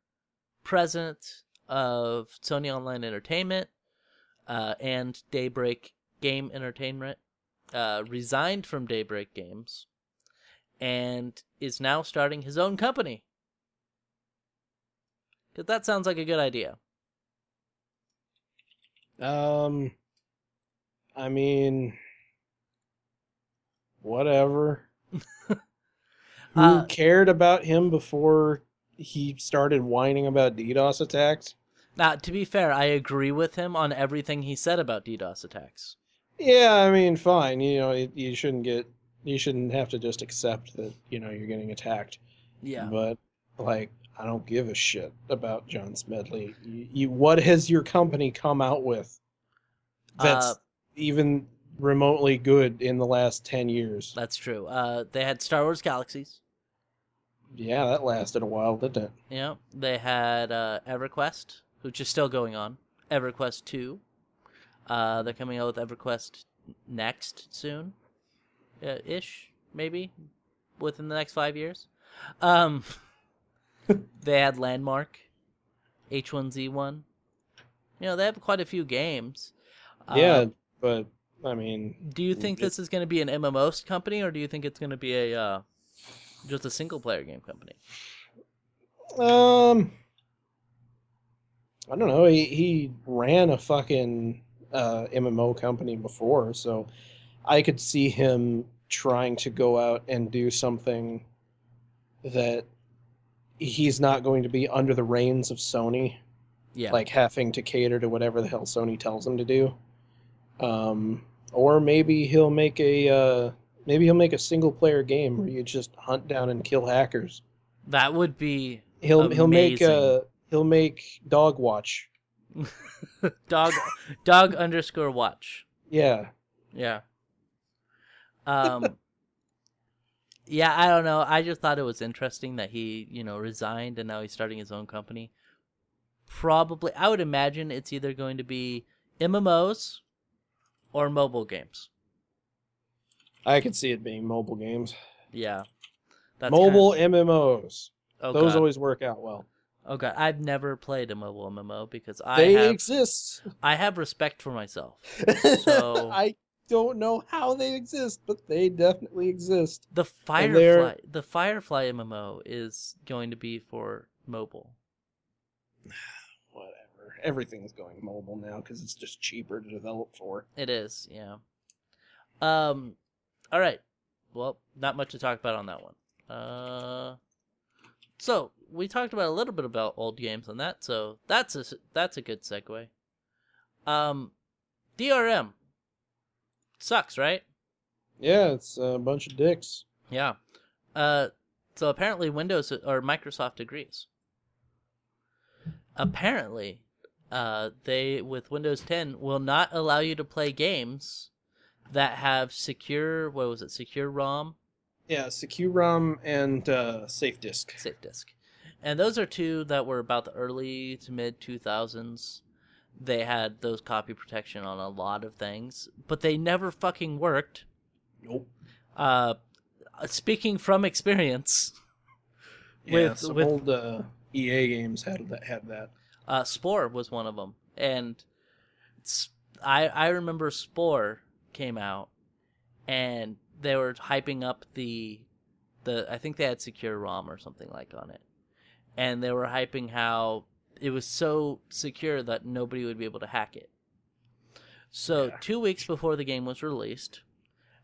president of Sony Online Entertainment uh, and Daybreak Game Entertainment, uh, resigned from Daybreak Games and is now starting his own company. Because that sounds like a good idea. Um, I mean, whatever. Who Uh, cared about him before he started whining about DDoS attacks? Now, to be fair, I agree with him on everything he said about DDoS attacks. Yeah, I mean, fine. You know, it, you shouldn't get, you shouldn't have to just accept that you know you're getting attacked. Yeah. But like, I don't give a shit about John Smedley. You, you what has your company come out with that's Uh, even remotely good in the last ten years? That's true. Uh, they had Star Wars Galaxies. Yeah, that lasted a while, didn't it? Yeah, they had uh, EverQuest, which is still going on. EverQuest two. Uh, they're coming out with EverQuest next soon, uh, ish maybe, within the next five years. Um, they had Landmark, H one Z one. You know they have quite a few games. yeah, Uh, but I mean, do you think this is going to be an MMO company, or do you think it's going to be a uh, just a single player game company? um, I don't know. He he ran a fucking uh, MMO company before, so I could see him trying to go out and do something that he's not going to be under the reins of Sony. Yeah, like having to cater to whatever the hell Sony tells him to do. Um, or maybe he'll make a uh, maybe he'll make a single player game where you just hunt down and kill hackers. that would be He'll he'll make Amazing. uh he'll make Dog Watch. dog dog underscore watch. Yeah. Yeah. Um. yeah, I don't know. I just thought it was interesting that he, you know, resigned and now he's starting his own company. Probably, I would imagine it's either going to be MMOs or mobile games. I could see it being mobile games. Yeah. That's mobile MMOs. Kind of, oh Those God. always work out well. Oh god, I've never played a mobile MMO because I they have exist. I have respect for myself. So- I don't know how they exist, but they definitely exist. The Firefly, the Firefly MMO is going to be for mobile. Whatever. Everything's going mobile now because it's just cheaper to develop for. It is, yeah. Um, all right. Well, not much to talk about on that one. Uh, so we talked about a little bit about old games on that, so that's a s- that's a good segue. Um, DRM sucks, right? Yeah, it's a bunch of dicks. Yeah. Uh, so apparently Windows or Microsoft agrees. Apparently, uh, they with Windows 10 will not allow you to play games that have secure. What was it? SecuROM, Yeah, SecuROM and uh, SafeDisc. safe disk, and those are two that were about the early to mid 2000s. They had those copy protection on a lot of things, but they never fucking worked. Nope. Uh, speaking from experience. Yeah, With- some with- old uh, EA games had that. Had that. Uh, Spore was one of them, and I I remember Spore came out, and they were hyping up the the I think they had SecuROM or something like on it, and they were hyping how it was so secure that nobody would be able to hack it. So Yeah. two weeks before the game was released,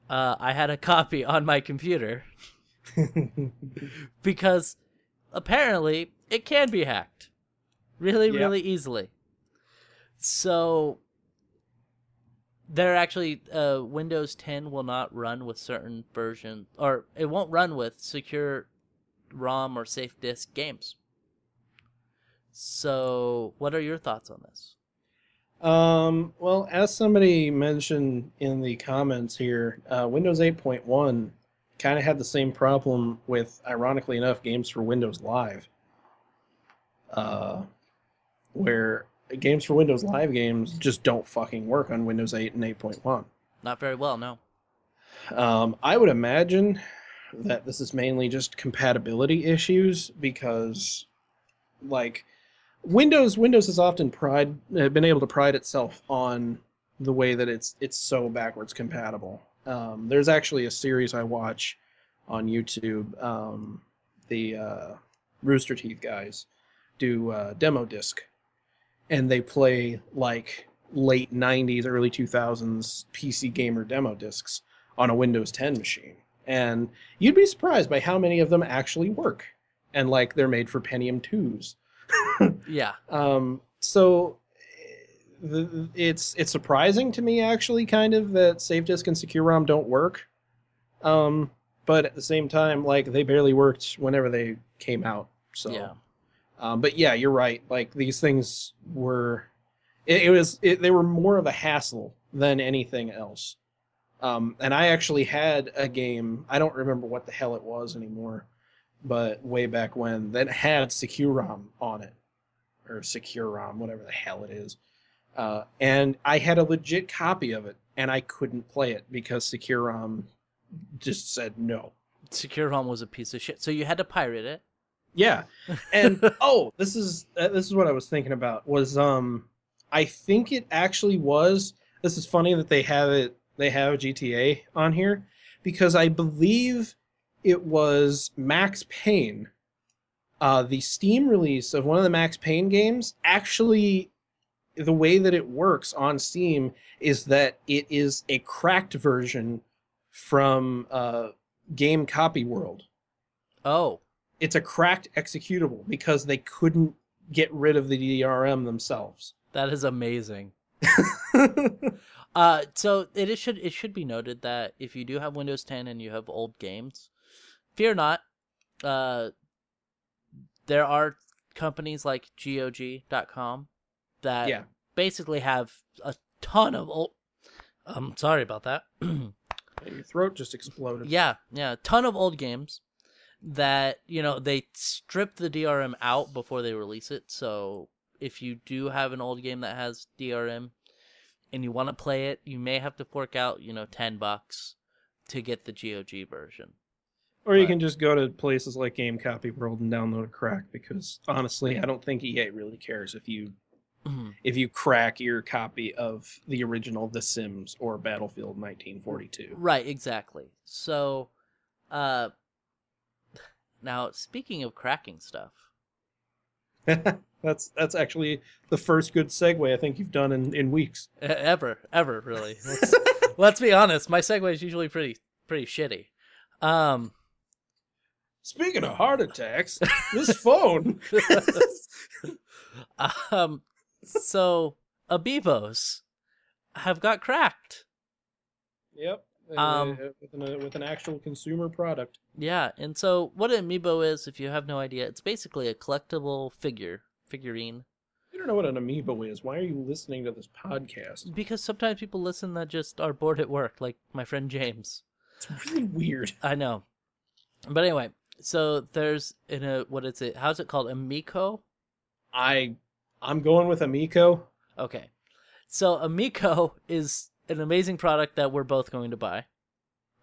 uh, I had a copy on my computer because apparently it can be hacked really Yep. really easily. So they're actually uh, windows 10 will not run with certain versions or it won't run with secure rom or SafeDisc games. So what are your thoughts on this? Um, well, as somebody mentioned in the comments here, uh, Windows 8.1 kind of had the same problem with, ironically enough, games for Windows Live, uh, where games for Windows Live games just don't fucking work on Windows 8 and 8.1. not very well no Um, I would imagine that this is mainly just compatibility issues because, like, Windows Windows has often pride uh, been able to pride itself on the way that it's it's so backwards compatible. Um, there's actually a series I watch on YouTube. Um, the uh, Rooster Teeth guys do uh, demo disc, and they play like late '90s, early 2000s PC gamer demo discs on a Windows 10 machine. And you'd be surprised by how many of them actually work. And like they're made for Pentium 2s. yeah Um, so the, it's it's surprising to me actually kind of that SafeDisc and SecuROM don't work. Um, but at the same time, like they barely worked whenever they came out. So yeah um, but yeah, you're right. Like these things were, it, it was it, they were more of a hassle than anything else. Um, and I actually had a game. I don't remember what the hell it was anymore, but way back when that had SecuROM on it, or SecuROM, whatever the hell it is. Uh, and I had a legit copy of it, and I couldn't play it because SecuROM just said no. SecuROM was a piece of shit. So you had to pirate it. Yeah, and oh, this is uh, this is what I was thinking about. Was um, I think it actually was. This is funny that they have it. They have GTA on here because I believe it was Max Payne. Uh, the Steam release of one of the Max Payne games actually, the way that it works on Steam is that it is a cracked version from uh, Game Copy World Oh, it's a cracked executable because they couldn't get rid of the DRM themselves. that is amazing. Uh, so it is, should it should be noted that if you do have Windows 10 and you have old games, fear not. Uh, there are companies like GOG.com that yeah. basically have a ton of old. I'm sorry about that. Your throat just exploded. yeah, yeah, a ton of old games that you know they strip the DRM out before they release it. So if you do have an old game that has DRM and you want to play it, you may have to fork out you know ten bucks to get the GOG version. Or you But- can just go to places like Game Copy World and download a crack because honestly, I don't think EA really cares if you if you crack your copy of the original The Sims or Battlefield 1942. Right, exactly. So, uh, now speaking of cracking stuff, that's that's actually the first good segue I think you've done in, in weeks. ever, ever really. Let's, let's be honest. My segue is usually pretty, pretty shitty. Um, Speaking of heart attacks, this phone. um, so Amiibos have got cracked. Yep. Um, uh, with, an, uh, with an actual consumer product. Yeah, and so what an amiibo is, if you have no idea, it's basically a collectible figure, figurine. You don't know what an amiibo is. Why are you listening to this podcast? Because sometimes people listen that just are bored at work, like my friend James. It's really weird. I know. But anyway, so there's in a what is it? How's it called? Amiiqo? I I'm going with Amiiqo. Okay. So Amiiqo is an amazing product that we're both going to buy.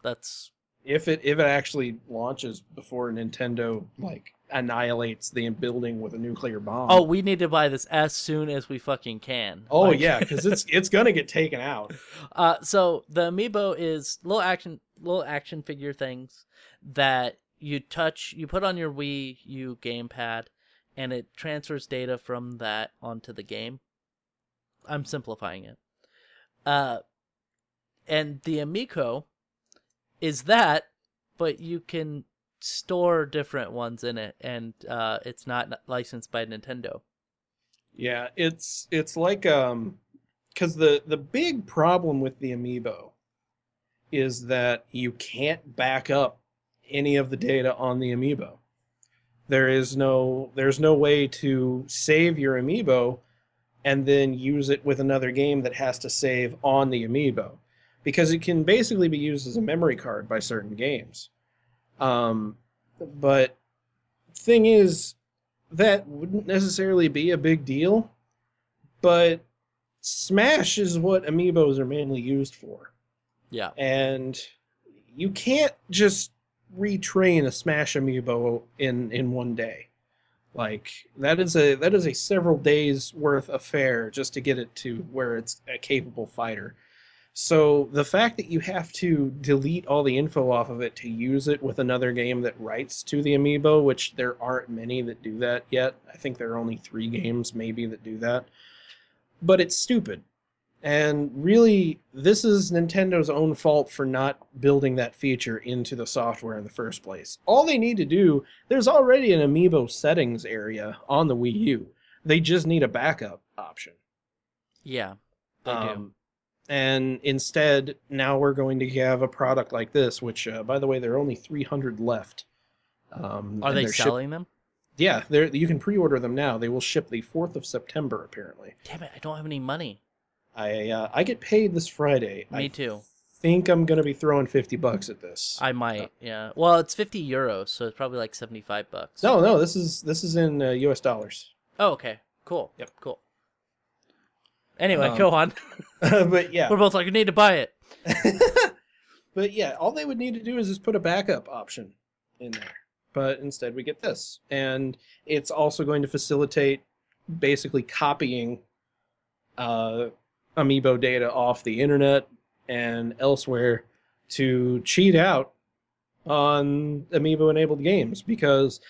That's If it if it actually launches before Nintendo like annihilates the building with a nuclear bomb. Oh, we need to buy this as soon as we fucking can. Oh Like- yeah, because it's it's gonna get taken out. Uh, so the amiibo is little action, little action figure things that you touch, you put on your Wii U gamepad, and it transfers data from that onto the game. I'm simplifying it. Uh, and the Amiiqo is that, but you can store different ones in it, and uh, it's not licensed by Nintendo. Yeah, it's it's like um because the the big problem with the amiibo is that you can't back up any of the data on the amiibo. There is no there's no way to save your amiibo and then use it with another game that has to save on the amiibo because it can basically be used as a memory card by certain games. Um, but thing is, that wouldn't necessarily be a big deal, but Smash is what amiibos are mainly used for. Yeah. And you can't just retrain a Smash amiibo in in one day. Like that is a that is a several days worth affair just to get it to where it's a capable fighter. So the fact that you have to delete all the info off of it to use it with another game that writes to the amiibo, which there aren't many that do that yet. I think there are only 3 games maybe that do that. But it's stupid. And really, this is Nintendo's own fault for not building that feature into the software in the first place. All they need to do, there's already an amiibo settings area on the Wii U. They just need a backup option. Yeah. They do. Um, And instead, now we're going to have a product like this, which, uh, by the way, there are only 300 left. Um, Are they they're ship- selling them? yeah, they're, you can pre-order them now. They will ship the 4th of September, apparently. Damn it! I don't have any money. I uh, I get paid this Friday. Me I too. think I'm gonna be throwing fifty bucks at this. I might. Yeah. Well, it's fifty euros, so it's probably like seventy-five bucks. no, no, this is this is in uh, U.S. dollars. Oh, okay. Cool. Yep. Cool. Anyway, Um, go on. but yeah, We're both like, we need to buy it. but yeah, all they would need to do is just put a backup option in there. But instead, we get this, and it's also going to facilitate basically copying uh, amiibo data off the internet and elsewhere to cheat out on amiibo enabled games because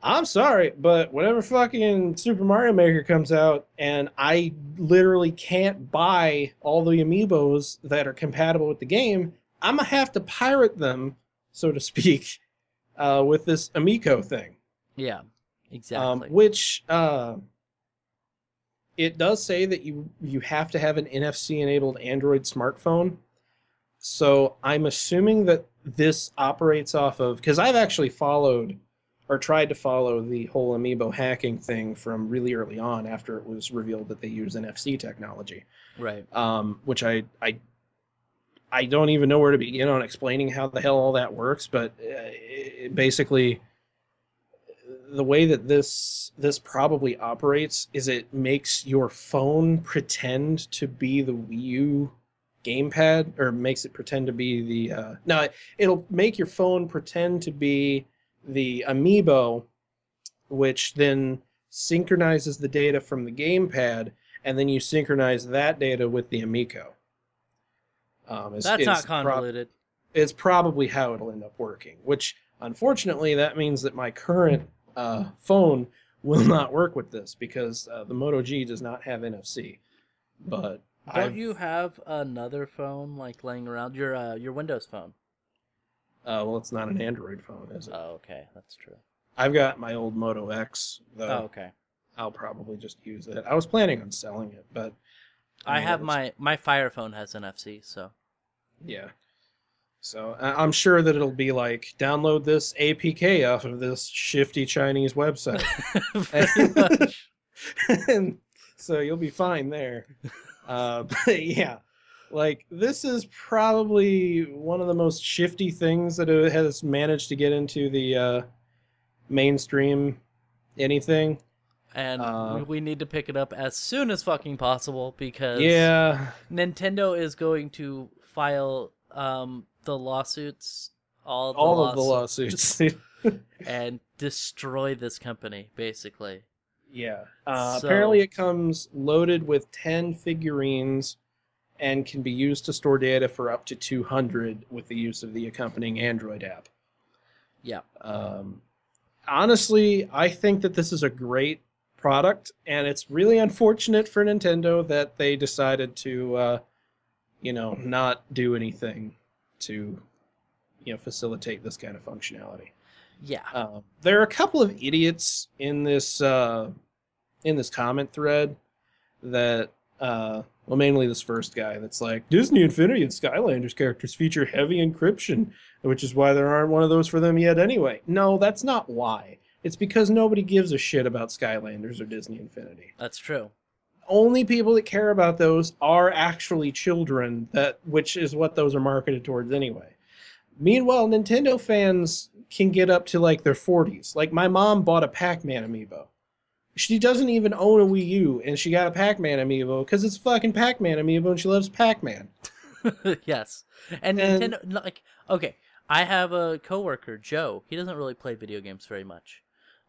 I'm sorry, but whenever fucking Super Mario Maker comes out and I literally can't buy all the amiibos that are compatible with the game, I'm gonna have to pirate them, so to speak, uh, with this Amiiqo thing. Yeah. Um, Exactly. which uh, it does say that you you have to have an NFC enabled Android smartphone. So I'm assuming that this operates off of because I've actually followed or tried to follow the whole amiibo hacking thing from really early on after it was revealed that they use NFC technology right. um, which I, I I don't even know where to begin on explaining how the hell all that works. But uh, it, basically, the way that this this probably operates is it makes your phone pretend to be the Wii U gamepad, or makes it pretend to be the uh, no, it'll make your phone pretend to be the amiibo, which then synchronizes the data from the gamepad and then you synchronize that data with the Amiiqo. Um, is- That's is not prob- convoluted. it's probably how it'll end up working. Which, unfortunately, that means that my current uh, phone will not work with this because uh, the Moto G does not have NFC. But Don't I've- you have another phone like laying around your uh, your Windows phone? Uh, well, it's not an Android phone, is it? Oh, okay, that's true. I've got my old Moto X, though. Oh, okay. I'll probably just use it. I was planning on selling it, but I mean, have my my Fire phone has NFC, so Yeah. So I- I'm sure that it'll be like download this APK off of this shifty Chinese website. Much. and so you'll be fine there. Uh, but yeah, like this is probably one of the most shifty things that it has managed to get into the uh, mainstream anything. and Uh, we need to pick it up as soon as fucking possible because Yeah, Nintendo is going to file um the lawsuits, all the all of the lawsuits, lawsuits. and destroy this company basically. Yeah. Uh, So- Apparently, it comes loaded with 10 figurines and can be used to store data for up to 200 with the use of the accompanying Android app. Yeah. Um, honestly, I think that this is a great product, and it's really unfortunate for Nintendo that they decided to, uh, you know, not do anything to, you know, facilitate this kind of functionality. Yeah. Um, there are a couple of idiots in this uh, in this comment thread that uh, well, mainly this first guy that's like Disney Infinity and Skylanders characters feature heavy encryption, which is why there aren't one of those for them yet anyway. No, that's not why. It's because nobody gives a shit about Skylanders or Disney Infinity. That's true. Only people that care about those are actually children that which is what those are marketed towards anyway. Meanwhile, Nintendo fans can get up to like their 40s. Like my mom bought a Pac-Man amiibo. She doesn't even own a Wii U and she got a Pac-Man amiibo cuz it's fucking Pac-Man amiibo and she loves Pac-Man. yes. And, And- Nintendo like okay, I have a coworker, Joe. He doesn't really play video games very much.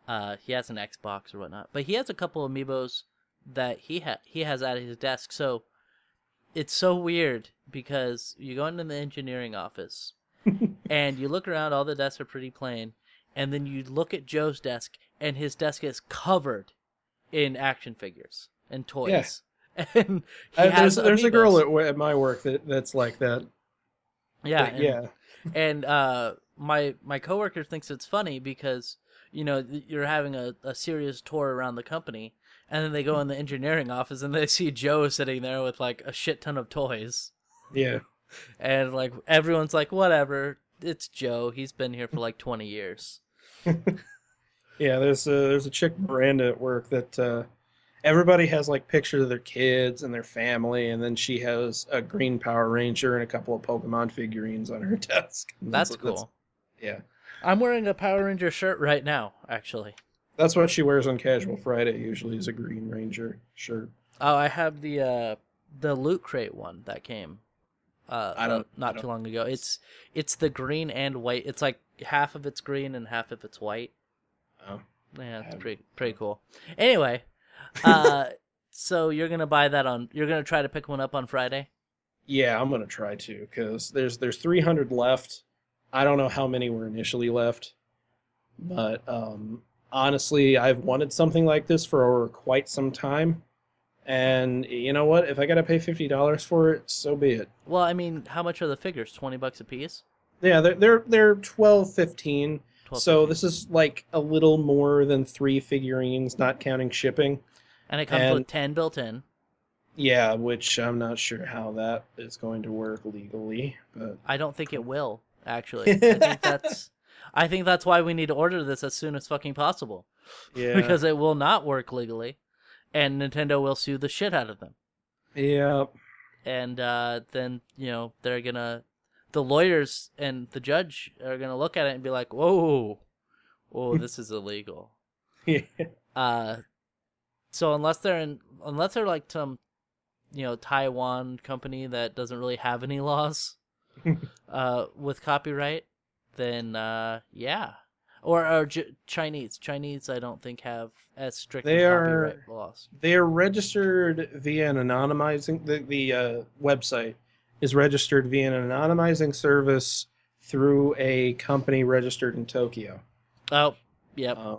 Uh, he has an Xbox or whatnot, but he has a couple amiibos that he ha- he has at his desk. So it's so weird because you go into the engineering office and you look around, all the desks are pretty plain, and then you look at Joe's desk, and his desk is covered in action figures and toys. And Uh, has there's there's a girl at, at my work that that's like that. yeah, But and- yeah. and uh my my coworker thinks it's funny because you know you're having a, a serious tour around the company and then they go in the engineering office and they see joe sitting there with like a shit ton of toys Yeah. and like everyone's like whatever it's joe he's been here for like 20 years Yeah, there's a there's a chick Miranda at work that uh, everybody has like pictures of their kids and their family, and then she has a green Power Ranger and a couple of Pokemon figurines on her desk. And That's cool. yeah, I'm wearing a Power Ranger shirt right now, actually. that's what she wears on Casual Friday. Usually, is a Green Ranger shirt. Oh, I have the uh the loot crate one that came uh I don't- not I don't- too long ago. It's it's the green and white. It's like half of it's green and half of it's white. Oh. Yeah, it's pretty pretty cool. Anyway, uh so you're going to buy that on you're going to try to pick one up on Friday? Yeah, I'm gonna try to because there's there's 300 left. I don't know how many were initially left, but um, honestly, I've wanted something like this for quite some time. And you know what? If I gotta pay fifty dollars for it, so be it. Well, I mean, how much are the figures? 20 bucks a piece? Yeah, they're they're they're 12, 15. 12 so 15. this is like a little more than three figurines, not counting shipping. and it comes and- with 10 built in. Yeah, which I'm not sure how that is going to work legally, but I don't think it will actually. I think that's I think that's why we need to order this as soon as fucking possible. yeah, because it will not work legally, and Nintendo will sue the shit out of them. yeah, And uh, then you know they're gonna, the lawyers and the judge are gonna look at it and be like, "Whoa, whoa, this is illegal." yeah. Uh, so unless they're in, unless they're like some, you know, Taiwan company that doesn't really have any laws, uh, with copyright, then uh, yeah, or or J- Chinese. Chinese, I don't think have as strict They as are- copyright laws. They are registered via an anonymizing the the uh, website is registered via an anonymizing service through a company registered in Tokyo, Oh, yep. uh,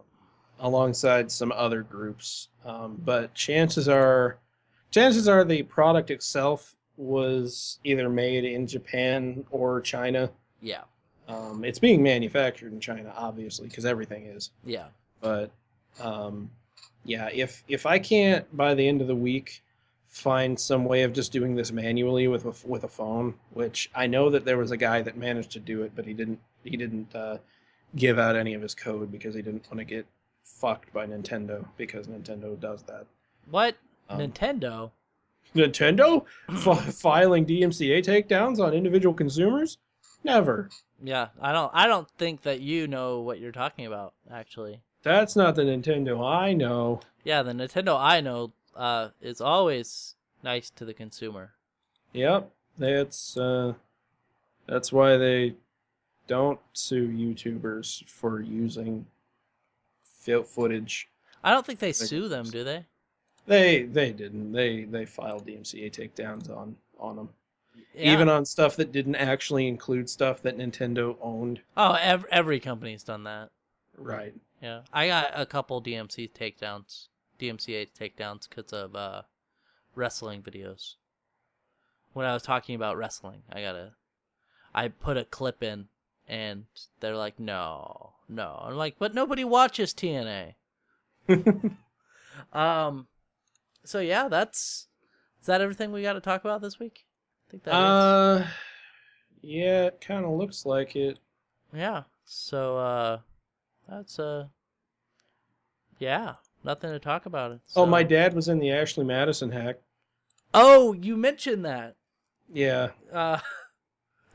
alongside some other groups. Um, but chances are, chances are the product itself was either made in Japan or China. yeah, Um, it's being manufactured in China, obviously, because everything is. yeah. but um, yeah, if if I can't by the end of the week find some way of just doing this manually with a, with a phone, which I know that there was a guy that managed to do it, but he didn't he didn't uh, give out any of his code because he didn't want to get fucked by Nintendo because Nintendo does that. What Um, Nintendo? Nintendo F- filing DMCA takedowns on individual consumers? Never. Yeah, I don't. I don't think that you know what you're talking about. Actually, That's not the Nintendo I know. yeah, the Nintendo I know uh, is always nice to the consumer. Yep, that's uh, that's why they don't sue YouTubers for using footage. I don't think they sue them, do they? They they didn't. They they filed DMCA takedowns on on them, Yeah. even on stuff that didn't actually include stuff that Nintendo owned. oh, every, every company's done that. Right. Yeah, I got a couple DMC takedowns, DMCA takedowns because of uh, wrestling videos. When I was talking about wrestling, I got a, I put a clip in, and they're like, "No, no." I'm like, "But nobody watches TNA." Um, so yeah, that's is that everything we got to talk about this week? I think that is. uh, yeah, it kind of looks like it. Yeah. So uh, that's uh, yeah, nothing to talk about it. Oh, my dad was in the Ashley Madison hack. Oh, you mentioned that. Yeah. Uh,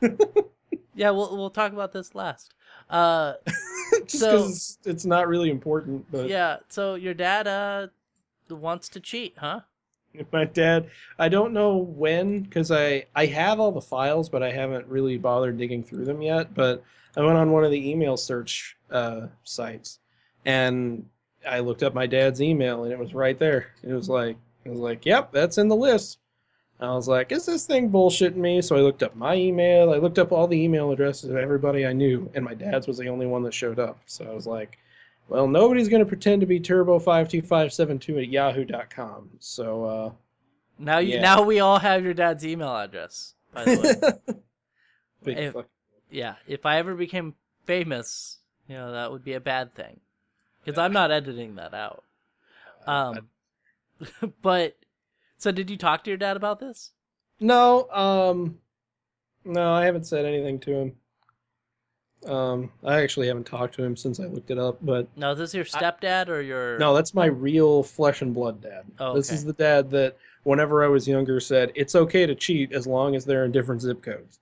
yeah, we'll we'll talk about this last. Uh, Just So- because it's, it's not really important, but yeah. So your dad uh wants to cheat, huh? my dad i don't know when because i i have all the files but i haven't really bothered digging through them yet but i went on one of the email search uh, sites and i looked up my dad's email and it was right there it was like it was like yep that's in the list i was like is this thing bullshitting me so i looked up my email i looked up all the email addresses of everybody i knew and my dad's was the only one that showed up so i was like well, nobody's going to pretend to be turbo52572 at yahoo.com. So, uh, Now you Yeah. now we all have your dad's email address. By the way, If- yeah. If I ever became famous, you know that would be a bad thing, because I'm not editing that out. Um, but so did you talk to your dad about this? no, um, no, I haven't said anything to him. Um, I actually haven't talked to him since I looked it up, but is this your stepdad or your? no, that's my real flesh and blood dad. Oh, This is the dad that, whenever I was younger, said it's okay to cheat as long as they're in different zip codes.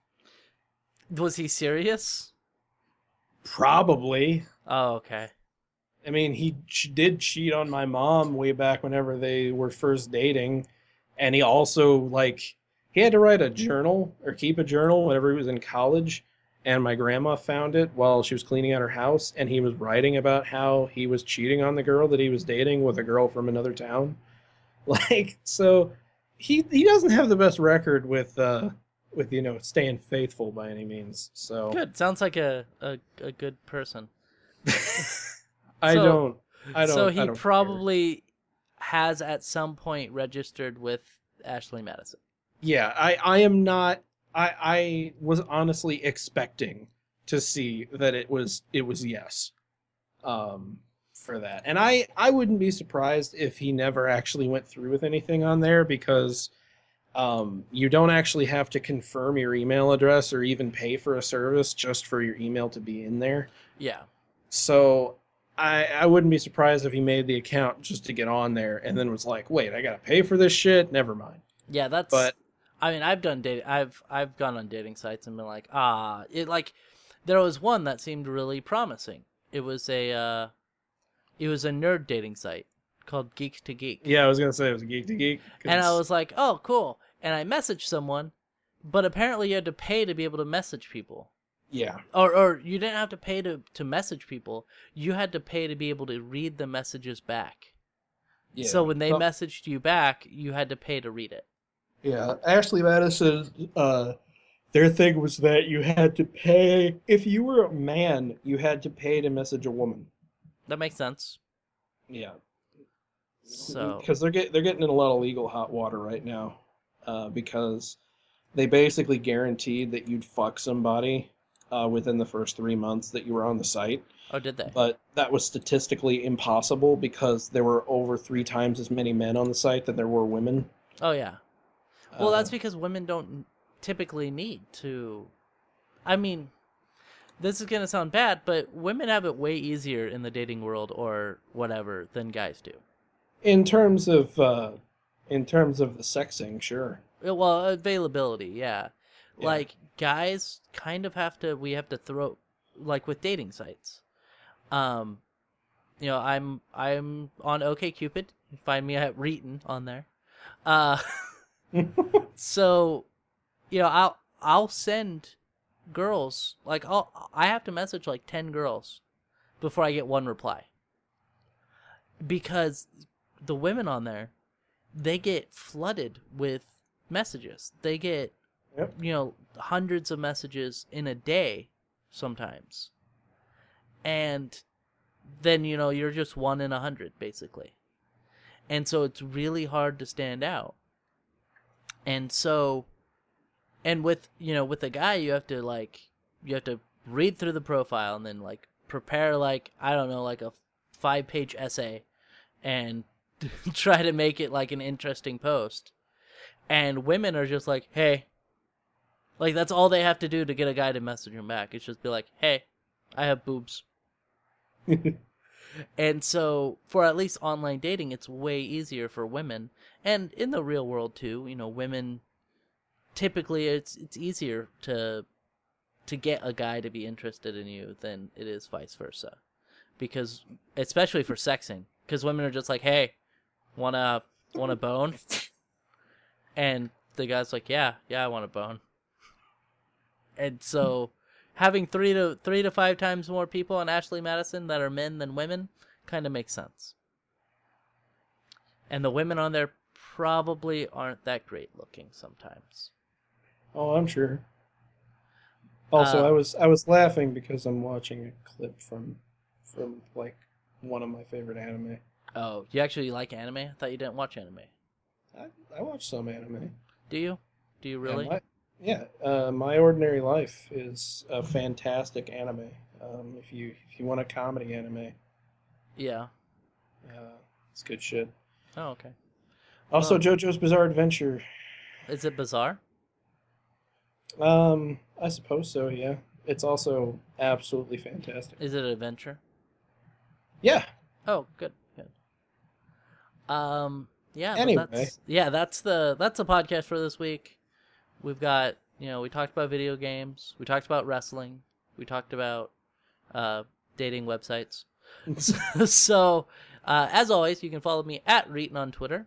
Was he serious? Probably. Oh, okay. I mean, he did cheat on my mom way back whenever they were first dating, and he also like he had to write a journal or keep a journal whenever he was in college. And my grandma found it while she was cleaning out her house, and he was writing about how he was cheating on the girl that he was dating with a girl from another town. Like, so he he doesn't have the best record with uh with you know staying faithful by any means. So Good. Sounds like a a, a good person. I So- don't. I don't. so he don't care. probably has at some point registered with Ashley Madison. yeah i i am not i i was honestly expecting to see that it was it was yes um for that and i i wouldn't be surprised if he never actually went through with anything on there because um you don't actually have to confirm your email address or even pay for a service just for your email to be in there Yeah. so I, I wouldn't be surprised if he made the account just to get on there and then was like, wait, I gotta pay for this shit. Never mind. Yeah, that's. But I mean, I've done dating. I've I've gone on dating sites and been like, ah, it like. There was one that seemed really promising. It was a, uh, it was a nerd dating site called Geek to Geek. Yeah, I was gonna say it was geek to geek. And I was like, oh, cool. And I messaged someone, but apparently you had to pay to be able to message people. Yeah, Or, or you didn't have to pay to, to message people. You had to pay to be able to read the messages back. yeah. So when they Well, messaged you back, you had to pay to read it. yeah, Ashley Madison, uh, their thing was that you had to pay if you were a man, you had to pay to message a woman. That makes sense. Yeah, So because they're get they're getting in a lot of legal hot water right now, uh, because they basically guaranteed that you'd fuck somebody uh, within the first three months that you were on the site. oh, did they? but that was statistically impossible because there were over three times as many men on the site than there were women. Oh yeah. Well, Uh, that's because women don't typically need to. I mean, this is gonna sound bad, but women have it way easier in the dating world or whatever than guys do. in terms of uh, in terms of the sexing, sure. Well, availability, yeah. Yeah. Like guys kind of have to we have to throw like with dating sites. Um you know, I'm I'm on OkCupid. You can find me at Reetin on there. Uh so you know, I'll I'll send girls like I'll I have to message like 10 girls before I get one reply. Because the women on there they get flooded with messages. They get Yep. you know hundreds of messages in a day sometimes. And then you know you're just one in a hundred basically. And so it's really hard to stand out. And so and with you know with a guy you have to like you have to read through the profile and then like prepare like I don't know like a 5 page essay and try to make it like an interesting post. And women are just like, "Hey, like that's all they have to do to get a guy to message him back. It's just be like, "Hey, I have boobs." And so, for at least online dating, it's way easier for women, and in the real world too. You know, women typically it's it's easier to to get a guy to be interested in you than it is vice versa, because especially for sexing, because women are just like, "Hey, wanna wanna bone?" And the guy's like, "Yeah, yeah, I want a bone." And so, having three to three to five times more people on Ashley Madison that are men than women kind of makes sense. And the women on there probably aren't that great looking sometimes. oh, I'm sure. Also, Uh, I was I was laughing because I'm watching a clip from from like one of my favorite anime. Oh, you actually like anime? I thought you didn't watch anime. I, I watch some anime. Do you? Do you really? Yeah, my, uh, My Ordinary Life is a fantastic anime. Um, if you if you want a comedy anime, Yeah. uh, it's good shit. Oh, okay. Also, Oh. JoJo's Bizarre Adventure. Is it bizarre? Um, I suppose so. Yeah. it's also absolutely fantastic. Is it an adventure? Yeah. Oh, good, good. Um, yeah. Anyway. that's, yeah, that's the that's the podcast for this week. We've got you know we talked about video games, we talked about wrestling, we talked about uh, dating websites. so, uh, as always, you can follow me at Reetin on Twitter.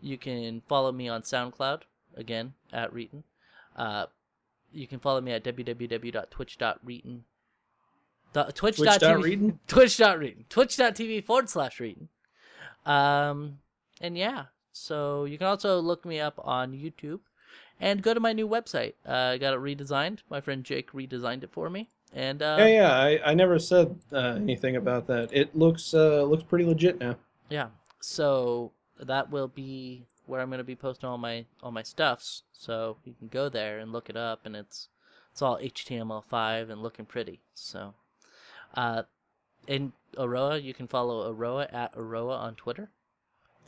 You can follow me on SoundCloud again at Reetin. Uh, you can follow me at www.twitch.reetin. Twitch.tv? Twitch.reetin. Twitch.tv forward slash Reetin. Um, and yeah, so you can also look me up on YouTube and go to my new website. Uh, I got it redesigned. My friend Jake redesigned it for me. And uh, Yeah, yeah. I, I never said uh, anything about that. It looks uh, looks pretty legit now. Yeah. So that will be where I'm going to be posting all my all my stuffs. So you can go there and look it up, and it's it's all HTML5 and looking pretty. So, uh, in Aroah, you can follow Aroah at Aroah on Twitter.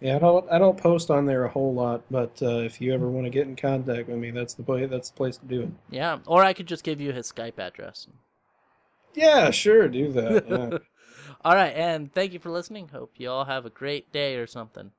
Yeah, I don't I don't post on there a whole lot, but uh, if you ever want to get in contact with me, that's the place that's the place to do it. Yeah, or I could just give you his Skype address. Yeah, sure, do that. Yeah. all right, and thank you for listening. Hope you all have a great day or something.